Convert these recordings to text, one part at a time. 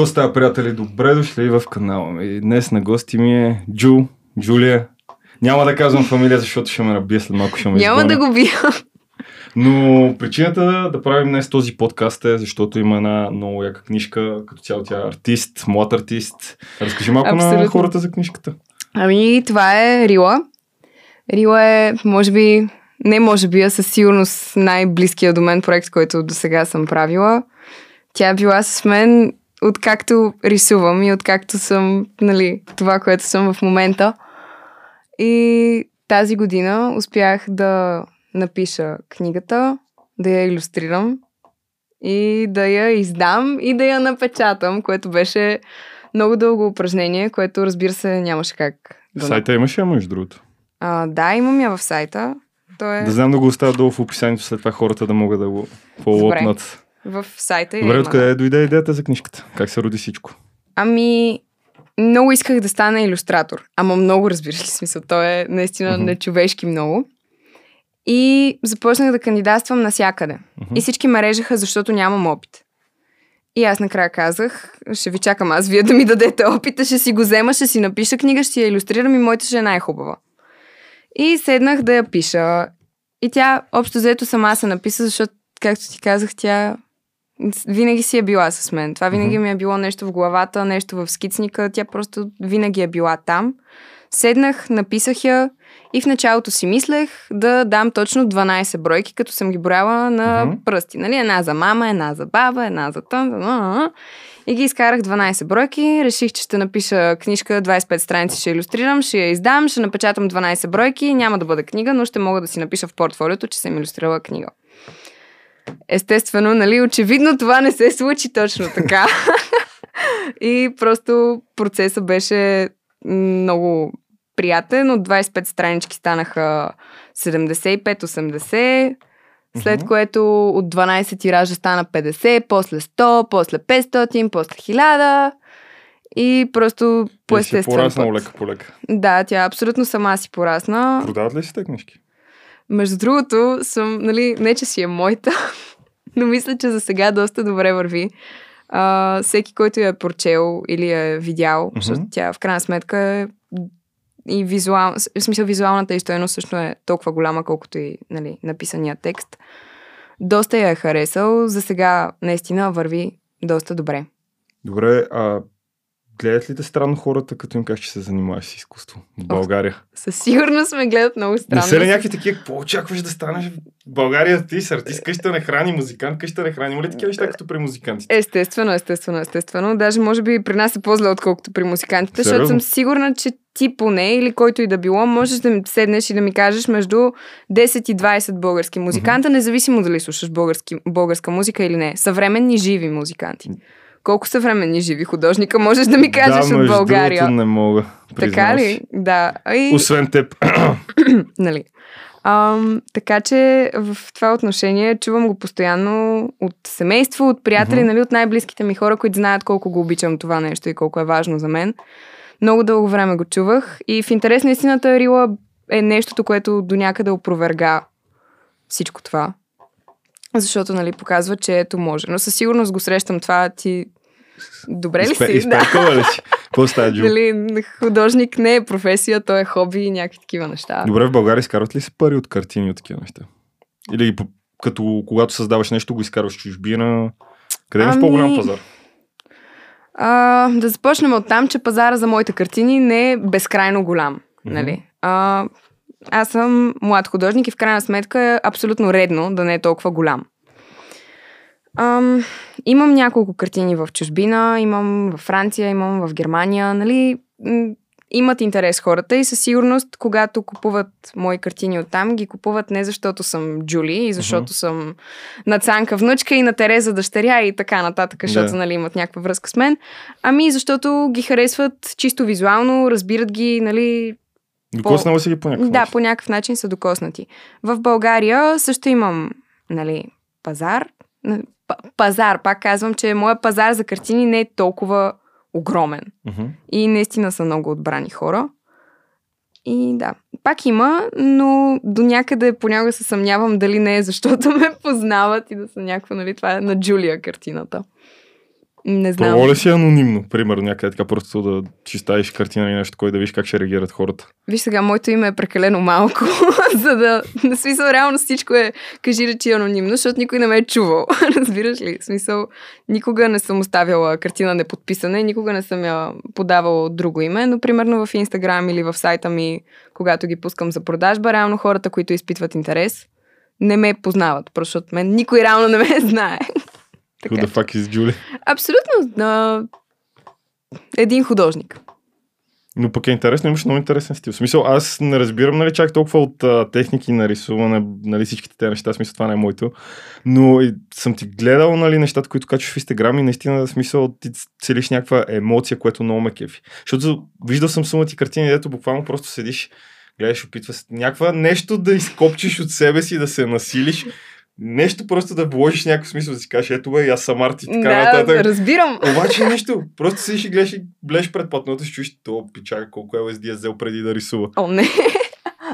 Какво става, приятели? Добре дошли в канала ми. Днес на гости ми е Джу, Джулия. Няма да казвам фамилия, защото ще ме набие след малко, ще ме Няма да го бия. Но причината да правим днес този подкаст е, защото има една много яка книжка, като цяло тя е артист, млад артист. Разкажи малко на Абсолютно. хората за книжката. Ами, това е Рила. Рила е, може би, не може би, а със сигурност най-близкия до мен проект, който до сега съм правила. Тя е била с мен откакто рисувам и откакто съм, нали, това, което съм в момента. И тази година успях да напиша книгата, да я иллюстрирам и да я издам и да я напечатам, което беше много дълго упражнение, което разбира се нямаше как да Сайта имаше, между другото. а, да, имам я в сайта. То е Да знам да го оставя долу в описанието, след това хората да могат да го фоллопнат. В сайта. Добре, има, откъде дойде идеята за книжката? Как се роди всичко? Ами, много исках да стана иллюстратор. Ама много, разбираш ли смисъл. То е наистина Мгм. нечовешки много. И започнах да кандидатствам навсякъде. Мгм. И всички ме режеха, защото нямам опит. И аз накрая казах, ще ви чакам аз вие да ми дадете опита, ще си го взема, ще си напиша книга, ще я иллюстрирам и моята ще е най-хубава. И седнах да я пиша. И тя, общо взето, сама се написа, защото, както ти казах, тя винаги си е била с мен. Това винаги ми е било нещо в главата, нещо в скицника. Тя просто винаги е била там. Седнах, написах я и в началото си мислех да дам точно 12 бройки, като съм ги брояла на Мгм. пръсти. Нали? Една за мама, една за баба, една за тън. И ги изкарах 12 бройки. Реших, че ще напиша книжка, 25 страници ще иллюстрирам, ще я издам, ще напечатам 12 бройки. Няма да бъде книга, но ще мога да си напиша в портфолиото, че съм иллюстрирала книга. Естествено, нали, очевидно това не се случи точно така. и просто процесът беше много приятен. От 25 странички станаха 75-80, след което от 12 тиража стана 50, после 100, после 500, после 1000 и просто по естествен пораснал път. лека по лека. Да, тя абсолютно сама си порасна. Продават ли си те книжки? Между другото, съм, нали, не че си е моята, но мисля, че за сега доста добре върви. А, всеки, който я е прочел или я е видял, Мгм. защото тя в крайна сметка е и визуал, в смисъл визуалната и стойност също е толкова голяма, колкото и нали, написания текст. Доста я е харесал. За сега наистина върви доста добре. Добре, а гледат ли те странно хората, като им кажеш, че се занимаваш с изкуство в България? Със сигурност ме гледат много Не странно. са ли някакви такива, какво очакваш да станеш в България? Ти си артист, къща не храни, музикант, къща не храни. Има ли такива неща, като при музикантите? Естествено, естествено, естествено. Даже може би при нас е по-зле, отколкото при музикантите, защото Сериозно? съм сигурна, че ти поне или който и да било, можеш да ми седнеш и да ми кажеш между 10 и 20 български музиканта, независимо дали слушаш български, българска музика или не. Съвременни живи музиканти. Колко съвременни живи художника можеш да ми кажеш да, от България? другото не мога. Така признавам ли? Да. А И, Освен теб. нали. Ам, така че в това отношение чувам го постоянно от семейство, от приятели, нали, от най-близките ми хора, които знаят колко го обичам това нещо и колко е важно за мен. Много дълго време го чувах и в интерес на истината Рила е нещото, което до някъде опроверга всичко това. Защото, нали, показва, че ето може. Но със сигурност го срещам това. Ти добре ли Изпе- си? Изпекала ли си? Какво става? Дали художник не е професия, то е хоби и някакви такива неща. Добре, в България изкарват ли се пари от картини от такива неща? Или като когато създаваш нещо, го изкарваш чужбина? Къде имаш Ами, по-голям пазар? А, да започнем от там, че пазара за моите картини не е безкрайно голям. Мгм. Нали? А, аз съм млад художник и в крайна сметка е абсолютно редно да не е толкова голям. Ам, имам няколко картини в чужбина, имам в Франция, имам в Германия, нали? Имат интерес хората и със сигурност, когато купуват мои картини оттам, ги купуват не защото съм Джули и защото Мгм. съм на Цанка внучка и на Тереза дъщеря и така нататък, защото Да. нали, имат някаква връзка с мен. Ами защото ги харесват чисто визуално, разбират ги, нали, Докоснала си ги по някакъв да, начин? по някакъв начин са докоснати. В България също имам, нали, пазар. Пазар, пак казвам, че моя пазар за картини не е толкова огромен. Мгм. И наистина са много отбрани хора. И да, пак има, но до някъде понякога се съмнявам дали не е защото ме познават и да са някаква, нали, това е на Джулия картината. Не знам. Пробвала ли си анонимно, примерно някъде така просто да си ставиш картина или нещо, кой да виж как ще реагират хората? Виж сега, моето име е прекалено малко, за да... На смисъл, реално всичко е, кажи речи анонимно, защото никой не ме е чувал. Разбираш ли? В смисъл, никога не съм оставяла картина неподписана и никога не съм я подавала друго име, но примерно в Инстаграм или в сайта ми, когато ги пускам за продажба, реално хората, които изпитват интерес, не ме познават, защото мен никой реално не ме знае. Who the fuck is Julie? Абсолютно. А... Един художник. Но пък е интересно, имаш много интересен стил. В смисъл, аз не разбирам, нали, чак толкова от а, техники на рисуване, нали, всичките тези неща, смисъл, това не е моето. Но и, съм ти гледал, нали, нещата, които качваш в Инстаграм и наистина, смисъл, ти целиш някаква емоция, което много ме кефи. Защото виждал съм сума ти картини, дето буквално просто седиш, гледаш, опитва се някаква нещо да изкопчиш от себе си, да се насилиш нещо просто да вложиш някакъв смисъл, да си кажеш, ето бе, аз съм арт и така да, нататък. разбирам. Обаче нищо. Просто си ще гледаш и гледаш пред платното, си чуеш то пичага колко е LSD е взел преди да рисува. О, не.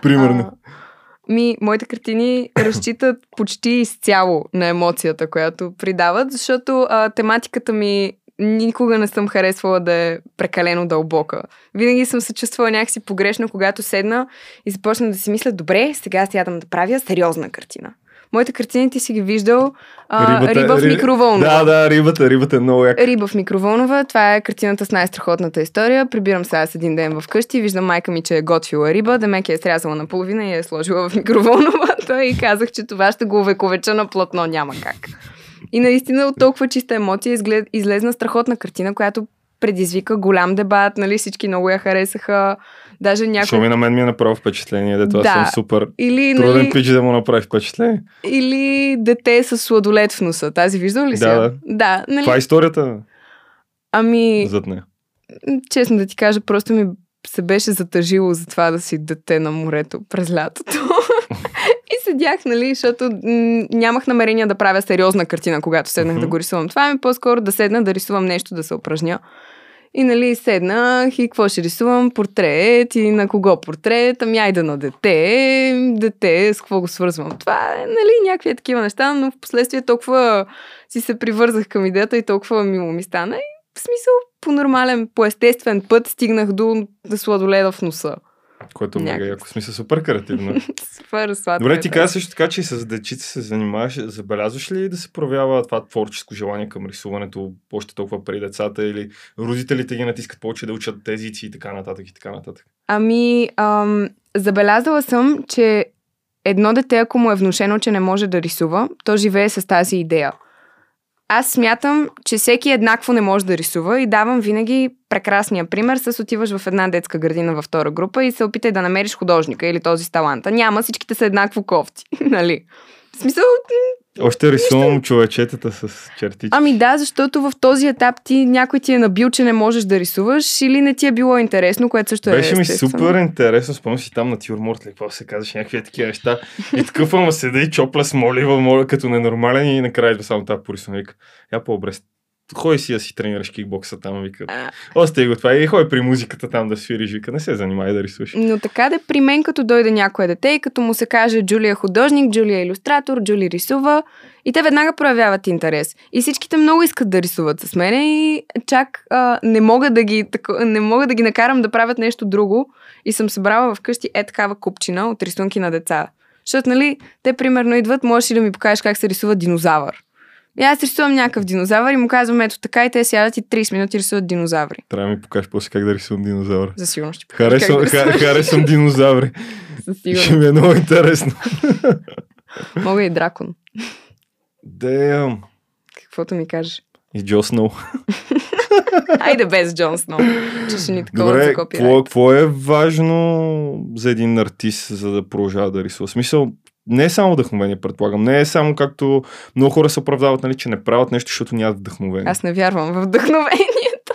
Примерно. А, ми, моите картини разчитат почти изцяло на емоцията, която придават, защото а, тематиката ми никога не съм харесвала да е прекалено дълбока. Винаги съм се чувствала някакси погрешно, когато седна и започна да си мисля, добре, сега сядам да правя сериозна картина. Моите картини ти си ги виждал. А, рибата, риба в микроволнова. Да, да, рибата, рибата е много яка. Риба в микроволнова. Това е картината с най-страхотната история. Прибирам сега с един ден вкъщи виждам майка ми, че е готвила риба. Демек е срязала наполовина и е сложила в микроволновата и казах, че това ще го увековеча на платно. Няма как. И наистина от толкова чиста емоция изглед, излезна страхотна картина, която предизвика голям дебат, нали, всички много я харесаха. Даже някой... Шо ми на мен ми е направо впечатление, дето Да. аз съм супер Или, труден нали, пич да му направи впечатление. или дете с сладолет в носа. Тази виждал ли си? Да, я? да. Да, нали? Това е историята Ами, зад нея. честно да ти кажа, просто ми се беше затъжило за това да си дете на морето през лятото. и седях, нали, защото нямах намерение да правя сериозна картина, когато седнах Мгм. да го рисувам. Това ми по-скоро да седна да рисувам нещо, да се упражня. И нали, седнах и какво ще рисувам? Портрет и на кого портрет? Ами айде на дете, дете, с какво го свързвам? Това е, нали, някакви такива неща, но в последствие толкова си се привързах към идеята и толкова мило ми стана. И в смисъл, по нормален, по естествен път стигнах до да сладоледа в носа. Което е мега яко. Смисъл супер креативно. Супер сладко. Добре, е, ти каза също така, че и с дечица се занимаваш. Забелязваш ли да се проявява това творческо желание към рисуването още толкова при децата или родителите ги натискат повече да учат тези езици и така нататък и така нататък? Ами, ам, забелязала съм, че едно дете, ако му е внушено, че не може да рисува, то живее с тази идея. Аз смятам, че всеки еднакво не може да рисува и давам винаги прекрасния пример с отиваш в една детска градина във втора група и се опитай да намериш художника или този с таланта. Няма, всичките са еднакво кофти, нали? В смисъл, Още рисувам човечетата с чертички. Ами да, защото в този етап ти някой ти е набил, че не можеш да рисуваш или не ти е било интересно, което също е Беше ми супер интересно, спомням си там на Тюрморт, ли, какво се казваш, някакви такива неща. И такъв ама седа и чопля с молива, моля като ненормален и накрая идва само тази порисувана. Вика, я по-добре, ходи си да си тренираш кикбокса там, вика. Остай го това и ходи при музиката там да свириш, вика, не се занимай да рисуваш. Но така да при мен, като дойде някое дете и като му се каже Джулия е художник, Джулия е иллюстратор, Джули рисува и те веднага проявяват интерес. И всичките много искат да рисуват с мене и чак а, не, мога да ги, тако, не мога да ги накарам да правят нещо друго и съм събрала вкъщи е такава купчина от рисунки на деца. Защото, нали, те примерно идват, можеш ли да ми покажеш как се рисува динозавър. И аз рисувам някакъв динозавър и му казвам ето така и те сядат и 30 минути рисуват динозаври. Трябва да ми покажеш после как да рисувам динозавър. За сигурност ще покажа Харесвам, да ха, харесвам динозаври. Със Ще ми е много интересно. Мога и дракон. Damn. Каквото ми кажеш. И Джо Сноу. Айде без Джон Сноу. Че ще ни такова Добре, какво, копирайт. какво е важно за един артист, за да продължава да рисува? В смисъл, не е само вдъхновение, предполагам. Не е само както много хора се оправдават, нали, че не правят нещо, защото нямат вдъхновение. Аз не вярвам в вдъхновението.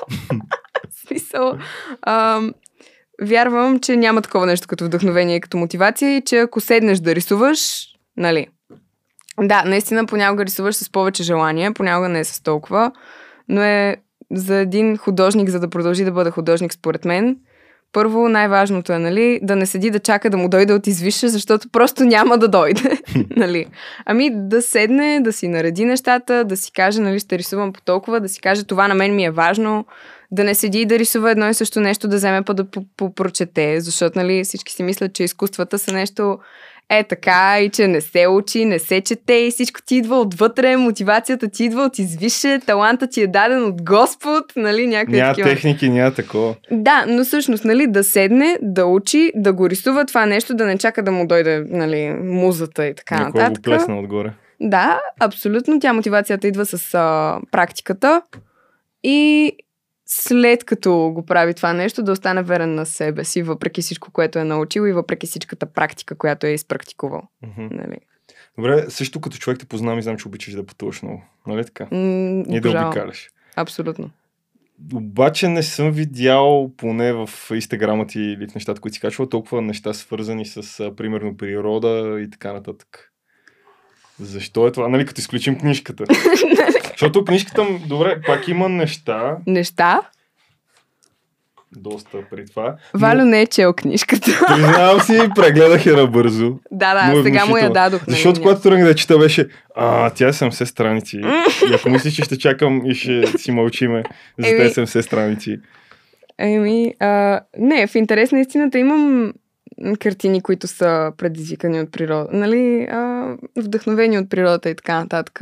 Смисъл. Ам, вярвам, че няма такова нещо като вдъхновение като мотивация и че ако седнеш да рисуваш, нали. Да, наистина понякога рисуваш с повече желание, понякога не е с толкова, но е за един художник, за да продължи да бъде художник, според мен, Първо, най-важното е, нали, да не седи да чака да му дойде от извише, защото просто няма да дойде. нали. Ами да седне, да си нареди нещата, да си каже, нали, ще рисувам по толкова, да си каже, това на мен ми е важно, да не седи и да рисува едно и също нещо, да вземе па да прочете, защото нали, всички си мислят, че изкуствата са нещо е така и че не се учи, не се чете и всичко ти идва отвътре, мотивацията ти идва от извише, таланта ти е даден от Господ, нали, някакви Няма такива. техники, няма такова. Да, но всъщност, нали, да седне, да учи, да го рисува това нещо, да не чака да му дойде, нали, музата и така Никога го нататък. плесна отгоре. Да, абсолютно. Тя мотивацията идва с а, практиката и след като го прави това нещо, да остане верен на себе си, въпреки всичко, което е научил и въпреки всичката практика, която е изпрактикувал. Мгм. Нали? Добре, също като човек те познавам и знам, че обичаш да пътуваш много. Нали така? М, И да обикаляш. Абсолютно. Обаче не съм видял, поне в инстаграма ти или в нещата, които си качвал, толкова неща свързани с, примерно, природа и така нататък. Защо е това? Нали, като изключим книжката. Защото книжката, добре, пак има неща, Неща. доста при това. Валю не е чел книжката. Признавам си, прегледах я набързо. да, да, Много сега му я дадох. Защото когато тръгнах да чета беше, а, тя е 70 страници. и ако мислиш, че ще чакам и ще си мълчиме за Еми- тези 70 страници. Еми, а, не, в интерес на истината имам картини, които са предизвикани от природа, нали, а, вдъхновени от природата и така нататък.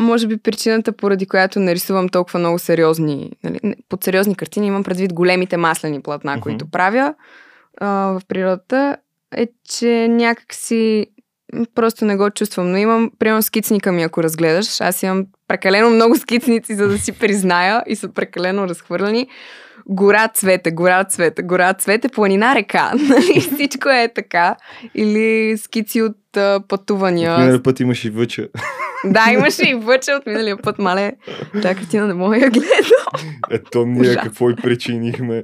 Може би причината, поради която не рисувам толкова много сериозни, нали, под сериозни картини имам предвид големите маслени платна, Мгм. които правя а, в природата, е, че някак си м, просто не го чувствам. Но имам, примерно, скицника ми, ако разгледаш. Аз имам прекалено много скицници, за да си призная и са прекалено разхвърлени. Гора цвете, гора цвете, гора цвете, планина река. Нали? Всичко е така. Или скици от а, пътувания. Миналия път имаш и въча. Да, имаше и въча от миналия път, мале. Тя картина не мога да я гледам. Ето ние какво и причинихме.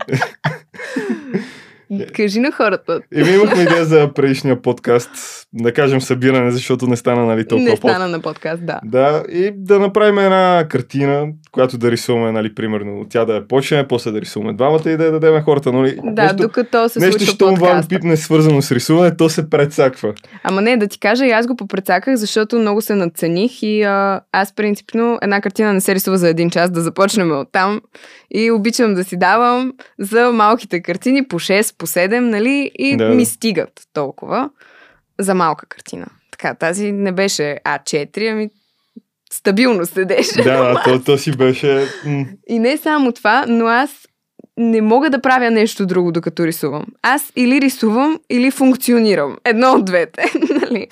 Кажи на хората. И ми имахме идея за предишния подкаст, да кажем събиране, защото не стана нали, толкова Не под- стана на подкаст, да. Да, и да направим една картина, която да рисуваме, нали, примерно, тя да я почне, после да рисуваме двамата и да я дадем хората, нали? Да, нещо, докато се нещо, случва що Валю подкаст. Пип не е свързано с рисуване, то се прецаква. Ама не, да ти кажа, и аз го попрецаках, защото много се надцених и а, аз принципно една картина не се рисува за един час, да започнем от там. И обичам да си давам за малките картини по 6, по 7, нали? И Да, ми стигат толкова за малка картина. Така, тази не беше А4, ами стабилно седеше. Да, то, то си беше... И не само това, но аз не мога да правя нещо друго, докато рисувам. Аз или рисувам, или функционирам. Едно от двете. нали?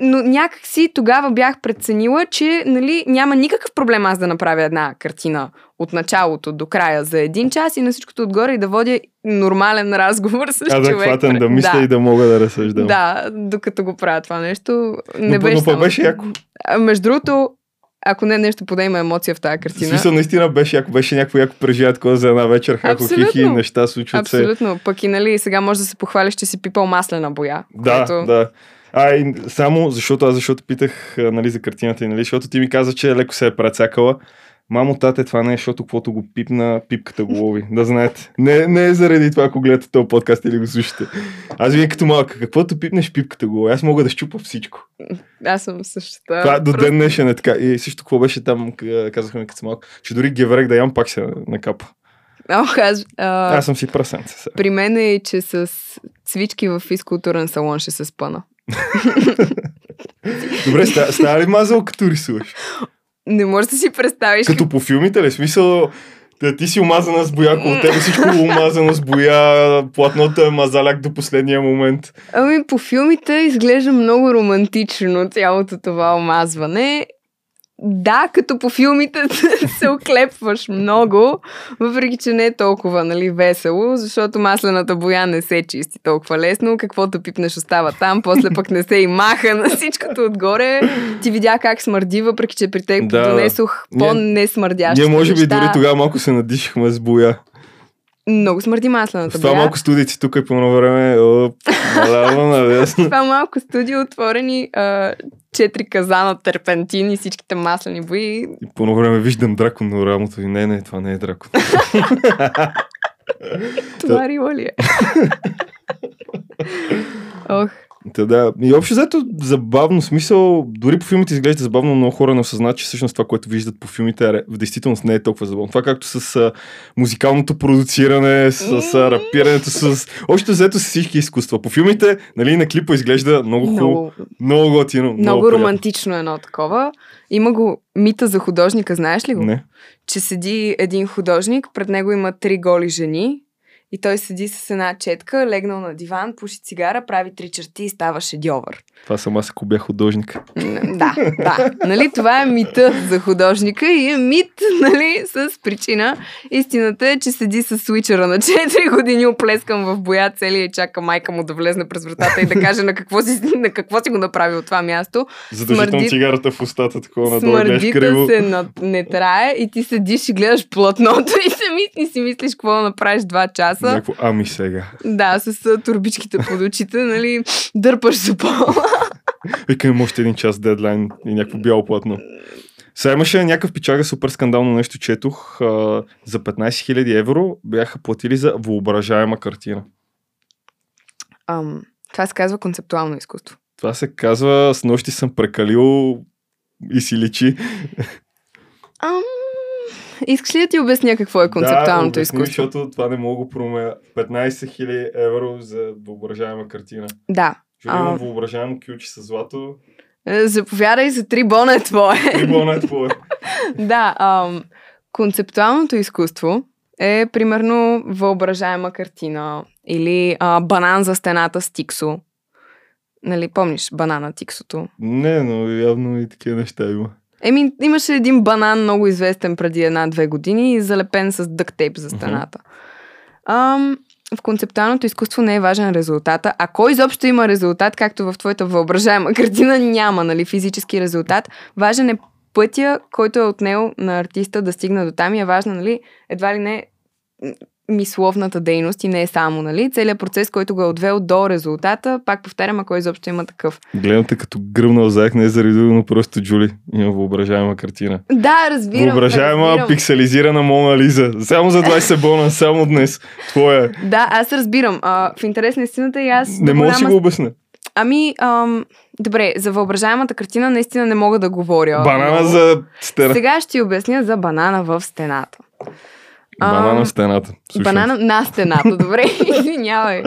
Но някак си тогава бях преценила, че нали, няма никакъв проблем аз да направя една картина от началото до края за един час и на всичкото отгоре и да водя нормален разговор с човек. адекватен да мисля да. и да мога да разсъждам. Да, докато го правя това нещо. Не но, беше но само- беше яко. Между другото, ако не нещо подема емоция в тази картина. смисъл, наистина беше яко, беше някакво яко преживя такова за една вечер, хако хихи, Абсолютно. неща случват се. Абсолютно. Пък и нали, сега може да се похвалиш, че си пипал маслена боя. Да, което... да. А, и само защото аз защото питах нали, за картината и нали, защото ти ми каза, че леко се е прецакала. Мамо, тате, това не е, защото каквото го пипна, пипката го лови. Да знаете. Не, не е заради това, ако гледате този подкаст или го слушате. Аз вие като малка, каквото пипнеш, пипката го лови. Аз мога да щупа всичко. Аз съм същата. Това до ден днешен е така. И също какво беше там, казахме като малко, че дори геврек да ям, пак се накапа. Ох, аз, а, Аз съм си прасенце сега. При мен е, че с цвички в физкултурен салон ще се спъна. Добре, ста- става ли мазал като рисуваш? Не можеш да си представиш. Като по филмите ли? Смисъл, да, ти си омазана с боя, около тебе всичко е омазано с боя, платното е мазаляк до последния момент. Ами по филмите изглежда много романтично цялото това омазване. Да, като по филмите се оклепваш много, въпреки че не е толкова нали, весело, защото маслената боя не се чисти толкова лесно, каквото пипнеш остава там, после пък не се и маха на всичкото отгоре. Ти видя как смърди, въпреки че при теб Да. донесох по-несмърдящи Ние може би неща. дори тогава малко се надишахме с боя. Много смърди маслената това боя. малко студици тук и по едно време. Това малко студио отворени а, четири казана терпентин и всичките маслени бои. И по едно време виждам дракон на рамото и не, не, това не е дракон. Това рила ли е? Ох. Та да. И общо взето забавно смисъл, дори по филмите изглежда забавно, много хора не осъзнат, че всъщност това, което виждат по филмите е в действителност не е толкова забавно. Това както с а, музикалното продуциране, с, с а, рапирането, с... Общо взето с всички изкуства. По филмите, нали, на клипа изглежда много хубаво, Много, готино. Много, много приятно. романтично едно такова. Има го мита за художника, знаеш ли го? Не. че седи един художник, пред него има три голи жени и той седи с една четка, легнал на диван, пуши цигара, прави три черти и става шедьовър. Това съм аз, ако бях художник. Да, да. Нали, това е мита за художника и е мит, нали, с причина. Истината е, че седи с свичера на 4 години, оплескан в боя целия и чака майка му да влезне през вратата и да каже на какво си, на какво си го направил това място. Задължително Смърди- цигарата в устата, такова надолу гледаш Смърдита криво. се на, не трае и ти седиш и гледаш платното и, сами, и си мислиш какво да направиш два часа. Някакво, ами сега. Да, с турбичките под очите, нали, дърпаш се пола. Викаме още един час дедлайн и някакво бяло платно. Сега имаше някакъв пичага супер скандално нещо, четох. А, за 15 000 евро бяха платили за въображаема картина. Ам, това се казва концептуално изкуство. Това се казва, с нощи съм прекалил и си личи. Ам, искаш ли да ти обясня какво е концептуалното да, обясни, изкуство? защото това не мога да го промея. 15 000 евро за въображаема картина. Да. Имам А. въображаемо ключи с злато. Е, Заповядай за три бона е твое. Трибона е твое. да, ам, концептуалното изкуство е примерно въображаема картина или а, банан за стената с тиксо. Нали, помниш банана тиксото? Не, но явно и такива неща има. Еми, имаше един банан много известен преди една-две години, залепен с дъктейп за стената. Ам, в концептуалното изкуство не е важен резултата. Ако изобщо има резултат, както в твоята въображаема картина, няма нали, физически резултат. Важен е пътя, който е отнел на артиста да стигне до там и е важна, нали, едва ли не мисловната дейност и не е само, нали, целият процес, който го е отвел до резултата, пак повтарям, ако изобщо има такъв. Гледам те като гръмнал заек, не е заради но просто Джули. Има въображаема картина. Да, разбирам. Въображаема разбирам. пикселизирана Мона Лиза. Само за 20 бона, само днес. Твоя. Да, аз разбирам. А, в интерес на истината и аз. Не мога да си го обясня. Ами, ам, добре, за въображаемата картина наистина не мога да говоря. Банана но за стена. Сега ще ти обясня за банана в стената. Банана в стената. Слушам. Банана на стената, добре, извинявай.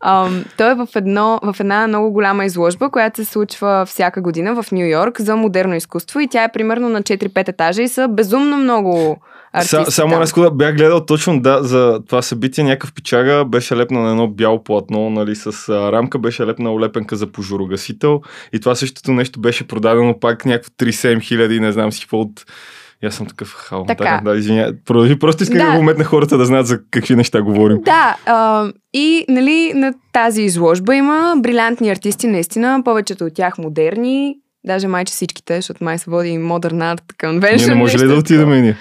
Ам, той е в, едно, в една много голяма изложба, която се случва всяка година в Нью Йорк за модерно изкуство и тя е примерно на 4-5 етажа и са безумно много артисти. Са, само секунда, бях гледал точно да, за това събитие. Някакъв пичага беше лепнал на едно бяло платно, нали, с а, рамка, беше лепнал лепенка за пожарогасител. И това същото нещо беше продадено пак някакво 3-7 хиляди, не знам си какво от... И аз съм такъв хал. Така. Да, да, извиня. Продължи, просто искам да, Да. го метна хората да знаят за какви неща говорим. Да, а, и нали, на тази изложба има брилянтни артисти, наистина, повечето от тях модерни, даже майче всичките, защото май се води Modern Art Convention. Ние не може ли да отидем и ние?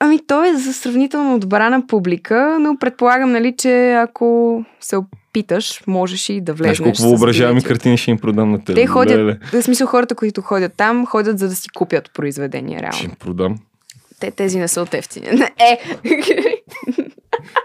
Ами той е за сравнително добра публика, но предполагам, нали, че ако се опиташ, можеш и да влезеш. Знаеш колко билети. картини ще им продам на теб. Те ходят, в смисъл хората, които ходят там, ходят за да си купят произведения, Ще реално. им продам. Те, тези не са от ефтини. Е!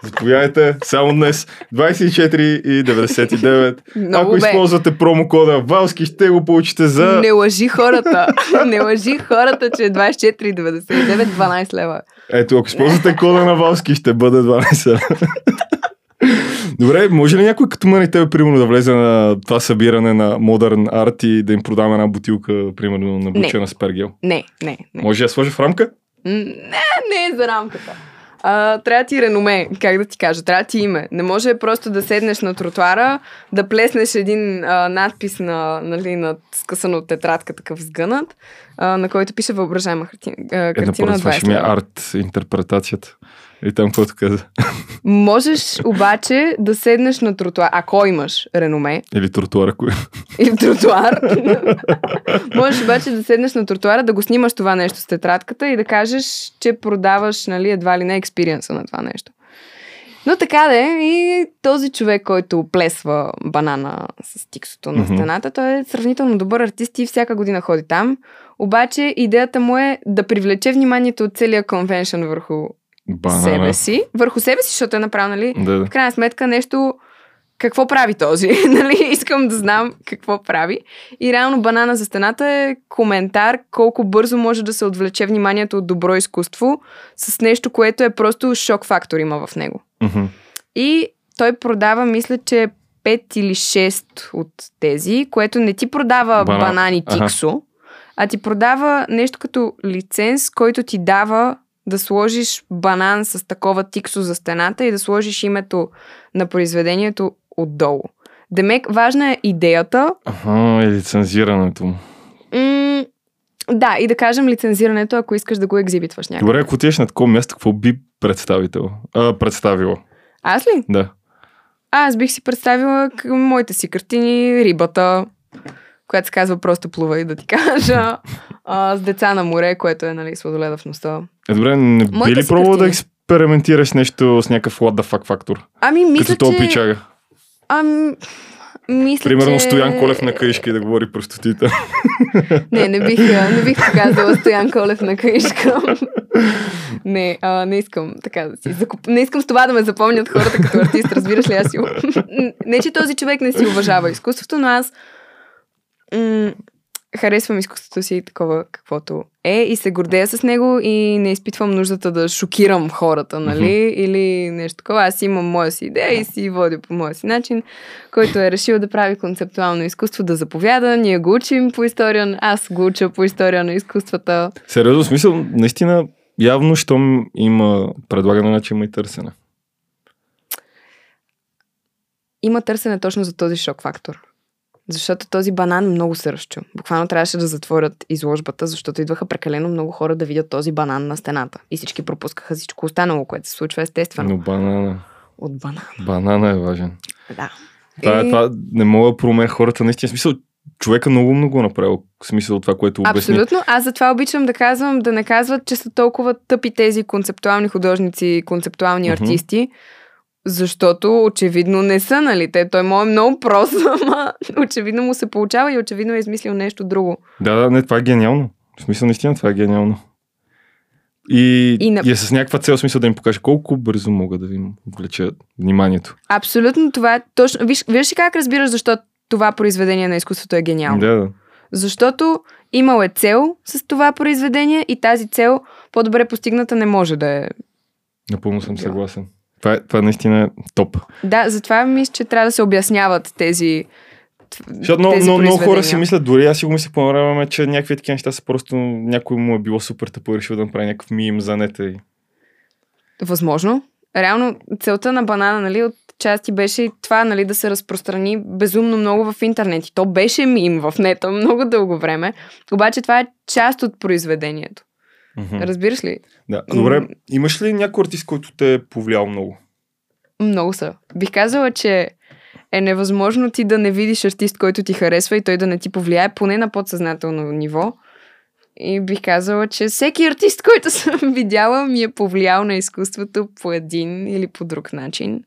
Заповядайте, само днес 24 и 99. Много Ако бе. използвате промокода Валски, ще го получите за... Не лъжи хората. Не лъжи хората, че е 24,99 12 лева. Ето, ако използвате кода на Валски, ще бъде 12. Добре, може ли някой като мен и тебе, примерно, да влезе на това събиране на Modern Art и да им продаме една бутилка, примерно, набучена с пергел? Не, не, не. Може да я сложа в рамка? Не, не е за рамката. А, трябва ти реноме, как да ти кажа, трябва ти име. Не може просто да седнеш на тротуара, да плеснеш един а, надпис на, нали, на скъсан от тетрадка, такъв сгънат, а, на който пише въображаема картина, Е, картина ми е 20 лева. арт интерпретацията. И там каквото каза. Можеш обаче да седнеш на тротуар, ако имаш реноме, Или тротуара, кой. или тротуар. Можеш обаче да седнеш на тротуара, да го снимаш това нещо с тетрадката и да кажеш, че продаваш, нали, едва ли не експириенса на това нещо. Но така да е, и този човек, който плесва банана с тиксото на стената, той е сравнително добър артист и всяка година ходи там. Обаче идеята му е да привлече вниманието от целия конвеншън върху Банана. себе си, върху себе си, защото е направил, нали, Да, да. в крайна сметка нещо, какво прави този, нали, искам да знам какво прави. И реално банана за стената е коментар колко бързо може да се отвлече вниманието от добро изкуство с нещо, което е просто шок фактор има в него. Мгм. И той продава, мисля, че 5 или 6 от тези, което не ти продава Бана- банани тиксо, а ти продава нещо като лиценз, който ти дава да сложиш банан с такова тиксо за стената и да сложиш името на произведението отдолу. Демек, важна е идеята. Аха, и лицензирането му. М- да, и да кажем лицензирането, ако искаш да го екзибитваш някъде. Добре, ако отидеш на такова място, какво би представител? А, представила? Аз ли? Да. Аз бих си представила моите си картини рибата, която се казва просто плува и да ти кажа, а, с деца на море, което е нали, носа. Е, добре, не би Моите ли си пробвал да експериментираш нещо с някакъв what the fuck фактор? Ами, мисля, Като то че... пичага. Ам, мисля, Примерно че... Стоян Колев на каишка и да говори простотита. Не, не бих, не бих показала Стоян Колев на каишка. не, а, не искам така да си закуп... Не искам с това да ме запомнят хората като артист, разбираш ли? Аз си... не, че този човек не си уважава изкуството, но аз м- харесвам изкуството си такова каквото е и се гордея с него и не изпитвам нуждата да шокирам хората, нали? Или нещо такова. Аз имам моя си идея и си водя по моя си начин, който е решил да прави концептуално изкуство, да заповяда. Ние го учим по история, аз го уча по история на изкуствата. Сериозно, смисъл, наистина, явно, щом има предлагане, значи има и търсене. Има търсене точно за този шок фактор. Защото този банан много се разчу. Буквално трябваше да затворят изложбата, защото идваха прекалено много хора да видят този банан на стената. И всички пропускаха всичко останало, което се случва естествено. Но банана. От банан. Банана е важен. Да. Това, И- е, това не мога да променя хората, наистина. Смисъл, човека много много направил. В смисъл това, което обясни. Абсолютно. Аз затова обичам да казвам, да не казват, че са толкова тъпи тези концептуални художници, концептуални артисти, защото очевидно не са, нали? Те, той му е много прост, ама очевидно му се получава и очевидно е измислил нещо друго. Да, да, не, това е гениално. В смисъл, наистина, това е гениално. И, И на- и е с някаква цел, смисъл да им покаже колко бързо мога да им влеча вниманието. Абсолютно това е точно. Виж, виж ли как разбираш защо това произведение на изкуството е гениално? Да, да. Защото имал е цел с това произведение и тази цел по-добре постигната не може да е. Напълно съм съгласен. Това, е, това наистина е топ. Да, затова мисля, че трябва да се обясняват тези. Защото много, много, много хора си мислят, дори аз си го мислех по време, че някакви такива неща са просто някой му е било супер тъпо и решил да направи някакъв мим за нета. И... Възможно. Реално целта на банана, нали, от части беше и това, нали, да се разпространи безумно много в интернет. И то беше мим в нета много дълго време. Обаче това е част от произведението. Мгм. Разбираш ли? Да. Добре, имаш ли някой артист, който те е повлиял много? Много са. Бих казала, че е невъзможно ти да не видиш артист, който ти харесва и той да не ти повлияе, поне на подсъзнателно ниво. И бих казала, че всеки артист, който съм видяла, ми е повлиял на изкуството по един или по друг начин.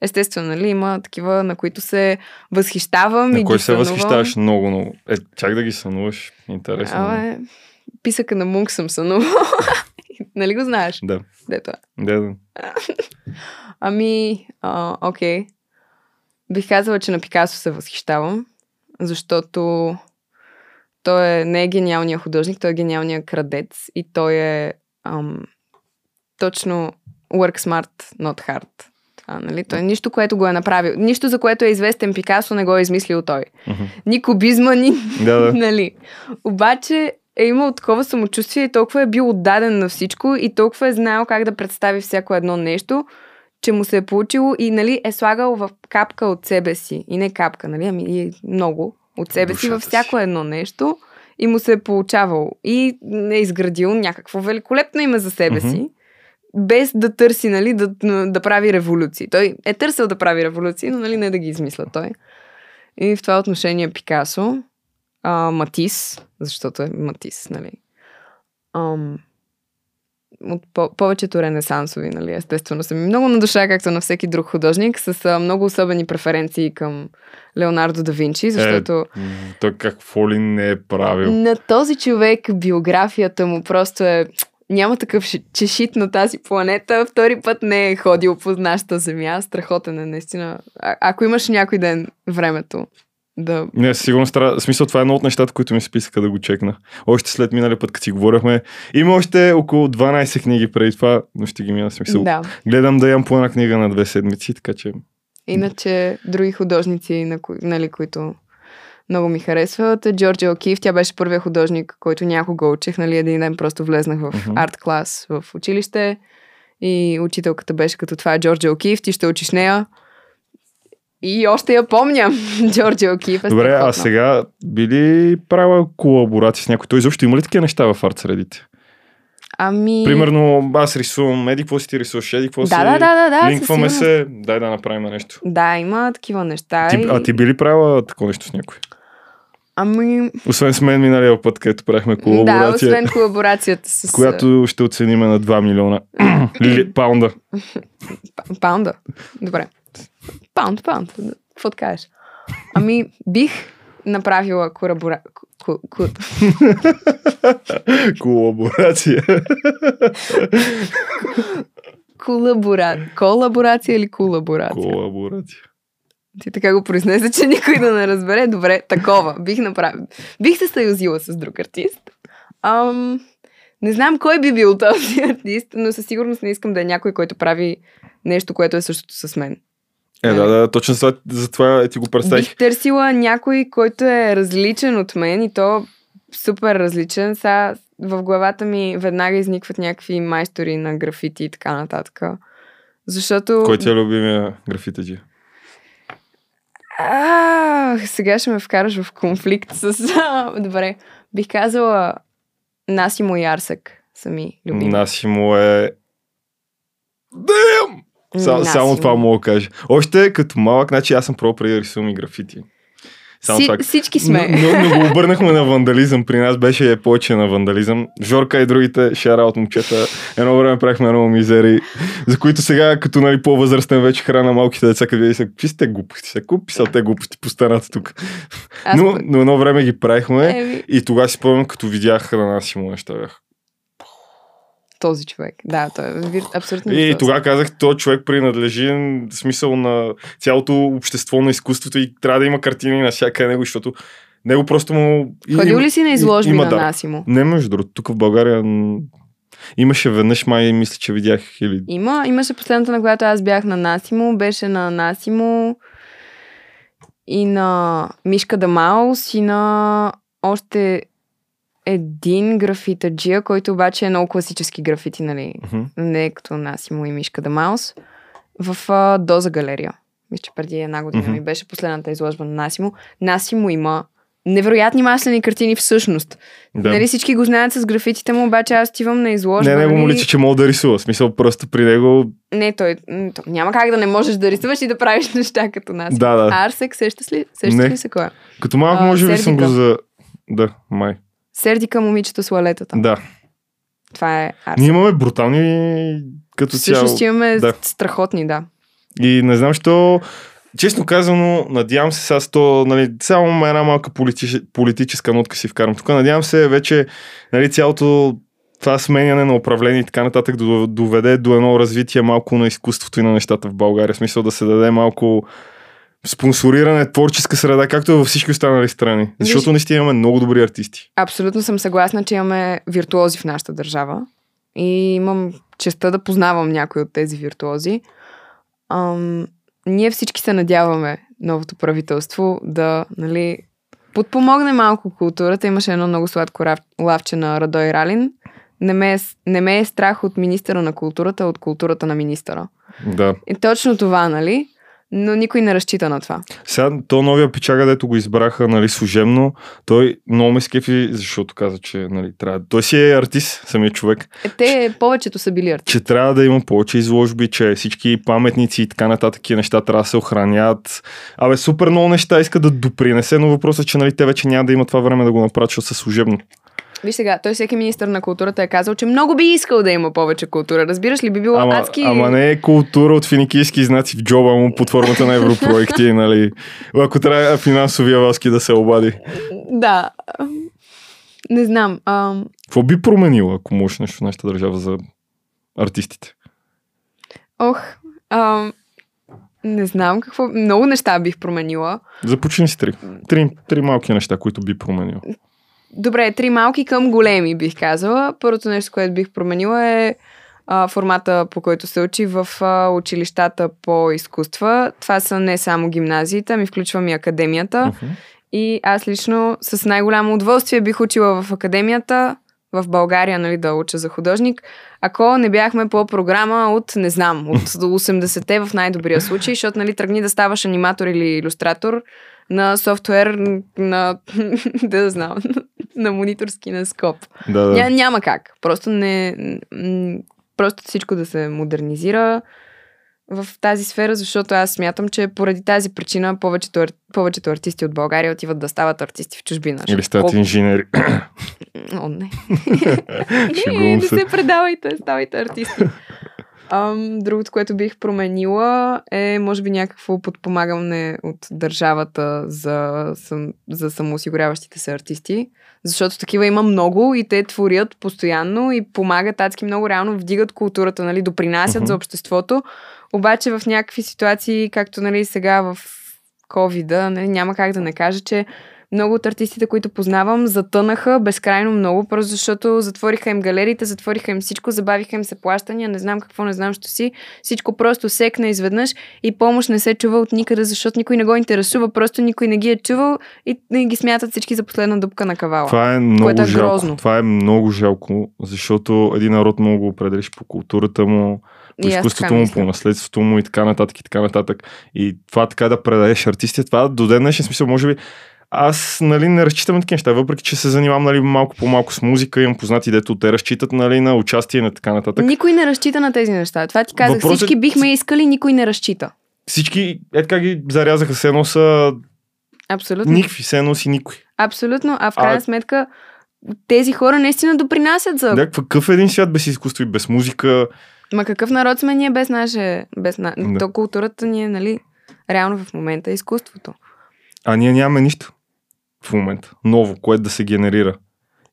Естествено, нали, има такива, на които се възхищавам и На ги кой се сънувам. възхищаваш много, много? Е, чак да ги сънуваш. Интересно. Абе, писъка на Мунк съм сънувала. нали го знаеш? Да, Дето е. да, да. Ами, а, окей. Бих казала, че на Пикасо се възхищавам, защото той е, не е гениалният художник, той е гениалният крадец и той е ам, точно work smart, not hard. Това, нали? Той нищо, което го е направил. Нищо, за което е известен Пикасо, не го е измислил той. Мгм. Ни кубизма, ни... Да, да. нали? Обаче е имал такова самочувствие и толкова е бил отдаден на всичко и толкова е знаел как да представи всяко едно нещо, че му се е получило и нали, е слагал в капка от себе си. И не капка, нали, ами много от себе си във Душата всяко едно нещо и му се е получавал. И е изградил някакво великолепно име за себе Мгм. си, без да търси, нали, да, да прави революции. Той е търсил да прави революции, но нали, не да ги измисля той. И в това отношение Пикасо, а, Матис, защото е Матис, нали. Ам, от по- повечето ренесансови, нали, естествено са ми много на душа, както на всеки друг художник, с а, много особени преференции към Леонардо да Винчи, защото Е, той какво ли не е правил? на този човек биографията му просто е няма такъв ши- чешит на тази планета. Втори път не е ходил по нашата земя. Страхотен е, наистина. А- ако имаш някой ден времето да... Не, трябва. В смисъл, това е едно от нещата, които ми се писаха да го чекна. Още след миналия път, като си говорихме. Има още около 12 книги преди това, но ще ги мина смисъл. Да. Гледам да ям по една книга на две седмици, така че. Иначе други художници, на кои, нали, които много ми харесват. Джорджи Окив, тя беше първия художник, който някога учих. Нали, един ден просто влезнах в арт клас в училище и учителката беше като това е Джорджи Окив, ти ще учиш нея. И още я помня, Джорджи Окив. Е Добре, а сега би ли правила колаборации с някой? Той изобщо има ли такива неща в арт средите? Ами... Примерно, аз рисувам, еди какво си ти рисуваш, еди какво Да, си. да, да, да, да, Линкваме се, дай да направим нещо. Да, има такива неща. Ти, и... а ти би ли правила такова нещо с някой? Ами, Освен с мен миналия път, където правихме да, колаборация, освен колаборацията с... която ще оцениме на 2 милиона Ли, паунда. Паунда. Добре. Паунд, паунд. Какво да кажеш? Ами, бих направила ку- ку- Колаборация. Колабора... Колаборация или колаборация? Колаборация. Ти така го произнесе, че никой да не разбере. Добре, такова. Бих направила. Бих се съюзила с друг артист. Ам, не знам кой би бил този артист, но със сигурност не искам да е някой, който прави нещо, което е същото с мен. Е, да, да, точно за, за това ти го представих. Бих търсила някой, който е различен от мен и то супер различен. Сега в главата ми веднага изникват някакви майстори на графити и така нататък. Защото... Кой ти е любимия графитаджи? А, сега ще ме вкараш в конфликт с... Добре, бих казала Насимо и Арсък са ми любими. Насимо е... Дем! Са, само това мога да кажа. Още като малък, значи аз съм пробвал преди да рисувам и графити. Само Си, това. всички сме. Но, но, но го обърнахме на вандализъм. При нас беше повече на вандализъм. Жорка и другите шара от момчета. Едно време правихме много мизери, за които сега, като нали, по-възрастен вече храна малките деца, къде и са, какви сте глупости? Купи писал те глупости по стената тук. Аз Но, но едно време ги правихме Еми, и тогава си спомням, като видях на нас му неща бях. Този човек. Да, той е абсолютно. И тогава казах, този човек принадлежи смисъл на цялото общество на изкуството и трябва да има картини на всяка него, защото него просто му... Ходил ли си на изложби има на дар. Насимо? Не, между другото, тук в България имаше веднъж, май мисля, че видях или... Има, имаше последната, на която аз бях на Насимо, беше на Насимо и на Мишка Дамаус и на още един графитаджия, който обаче е много класически графити, нали? Мгм. Не като Насимо и Мишка Дамаус. В а, Доза галерия. Мисля, че преди една година Мгм. ми беше последната изложба на Насимо. Насимо има невероятни маслени картини всъщност. Да. Нали всички го знаят с графитите му, обаче аз отивам на изложба. Не, му нали? личи, че мога да рисува. Смисъл, просто при него... Не, той, м, то, няма как да не можеш да рисуваш и да правиш неща като нас. Да, да. Арсек, сещаш ли, сещаш Не. ли се кой е? Като малко А, може би съм го за... Да, май. Сердика момичето с лалетата. Да. Това е Арсек. Ние имаме брутални като цяло. Всъщност имаме Да. страхотни, да. И не знам, що... Честно казано, надявам се сега с то, нали, само една малка политич, политическа нотка си вкарам тук. Надявам се вече нали, цялото това сменяне на управление и така нататък да доведе до едно развитие малко на изкуството и на нещата в България. В смисъл да се даде малко спонсориране, творческа среда, както е във всички останали страни. Защото Виж- наистина имаме много добри артисти. Абсолютно съм съгласна, че имаме виртуози в нашата държава. И имам честа да познавам някои от тези виртуози. Ам, ние всички се надяваме новото правителство да нали, подпомогне малко културата. Имаше едно много сладко лавче на Радой Ралин. Не ме, е, не ме е страх от министъра на културата, от културата на министъра. Да. И точно това, нали? Но никой не разчита на това. Сега, то новия печага, дето го избраха нали, служебно, той много ме скефи, защото каза, че нали, трябва. Той си е артист, самия човек. Е, те повечето са били артисти. че трябва да има повече изложби, че всички паметници и така нататък и неща трябва да се охранят. Абе, супер много неща иска да допринесе, но въпросът е, че нали, те вече няма да има това време да го направят, защото са служебно. Виж сега, той всеки министр на културата е казал, че много би искал да има повече култура. Разбираш ли, би било Ама, адски... ама не е култура от финикийски знаци в джоба му под формата на европроекти, нали. Ако трябва финансовия васки да се обади. Да. Не знам. Ам, Какво би променило, ако можеш нещо в нашата държава за артистите? ох, ам, не знам какво. Много неща бих променила. Започни с три. три. Три малки неща, които би променил. Добре, три малки към големи, бих казала. Първото нещо, което бих променила е а, формата, по който се учи в а, училищата по изкуства. Това са не само гимназиите, ами включвам и академията. Мгм. И аз лично с най-голямо удоволствие бих учила в академията, в България, нали, да уча за художник, ако не бяхме по програма от, не знам, от 80-те в най-добрия случай, защото, нали, тръгни да ставаш аниматор или иллюстратор на софтуер, на, да знам, на мониторски на скоп. Да, да. Ня, няма как. Просто не. Просто всичко да се модернизира в тази сфера, защото аз смятам, че поради тази причина повечето, ар- повечето артисти от България отиват да стават артисти в чужбина. Или стават Колко- инженери. О, не. не, Шегувам не се. се предавайте, ставайте артисти. Ам, другото, което бих променила е, може би, някакво подпомагане от държавата за, сам, за самоосигуряващите се артисти. Защото такива има много и те творят постоянно и помагат адски много, реално вдигат културата, нали, допринасят Мгм. за обществото. Обаче в някакви ситуации, както нали, сега в covid нали, няма как да не кажа, че много от артистите, които познавам, затънаха безкрайно много, просто защото затвориха им галериите, затвориха им всичко, забавиха им се плащания, не знам какво, не знам що си. Всичко просто секна изведнъж и помощ не се чува от никъде, защото никой не го интересува, просто никой не ги е чувал и ги смятат всички за последна дупка на кавала. Това е много Което е жалко. грозно. Това е много жалко, защото един народ много го определиш по културата му, по изкуството му, по наследството му и така нататък и така нататък. И това така да предадеш артисти, това до ден днешен смисъл, може би, аз нали, не разчитам на такива неща, въпреки че се занимавам нали, малко по-малко с музика, имам познати, дето те разчитат нали, на участие на така нататък. Никой не разчита на тези неща. Това ти казах. Въпросът- Всички бихме искали, никой не разчита. Всички е така ги зарязаха, все едно са Абсолютно. никакви, все едно си никой. Абсолютно. А в А- крайна сметка тези хора наистина допринасят за... Да, какъв е един свят без изкуство и без музика? Ма какъв народ сме ние без наше... Без на... Да. То културата ни е, нали, реално в момента е изкуството. А ние нямаме нищо в момента. Ново, което да се генерира.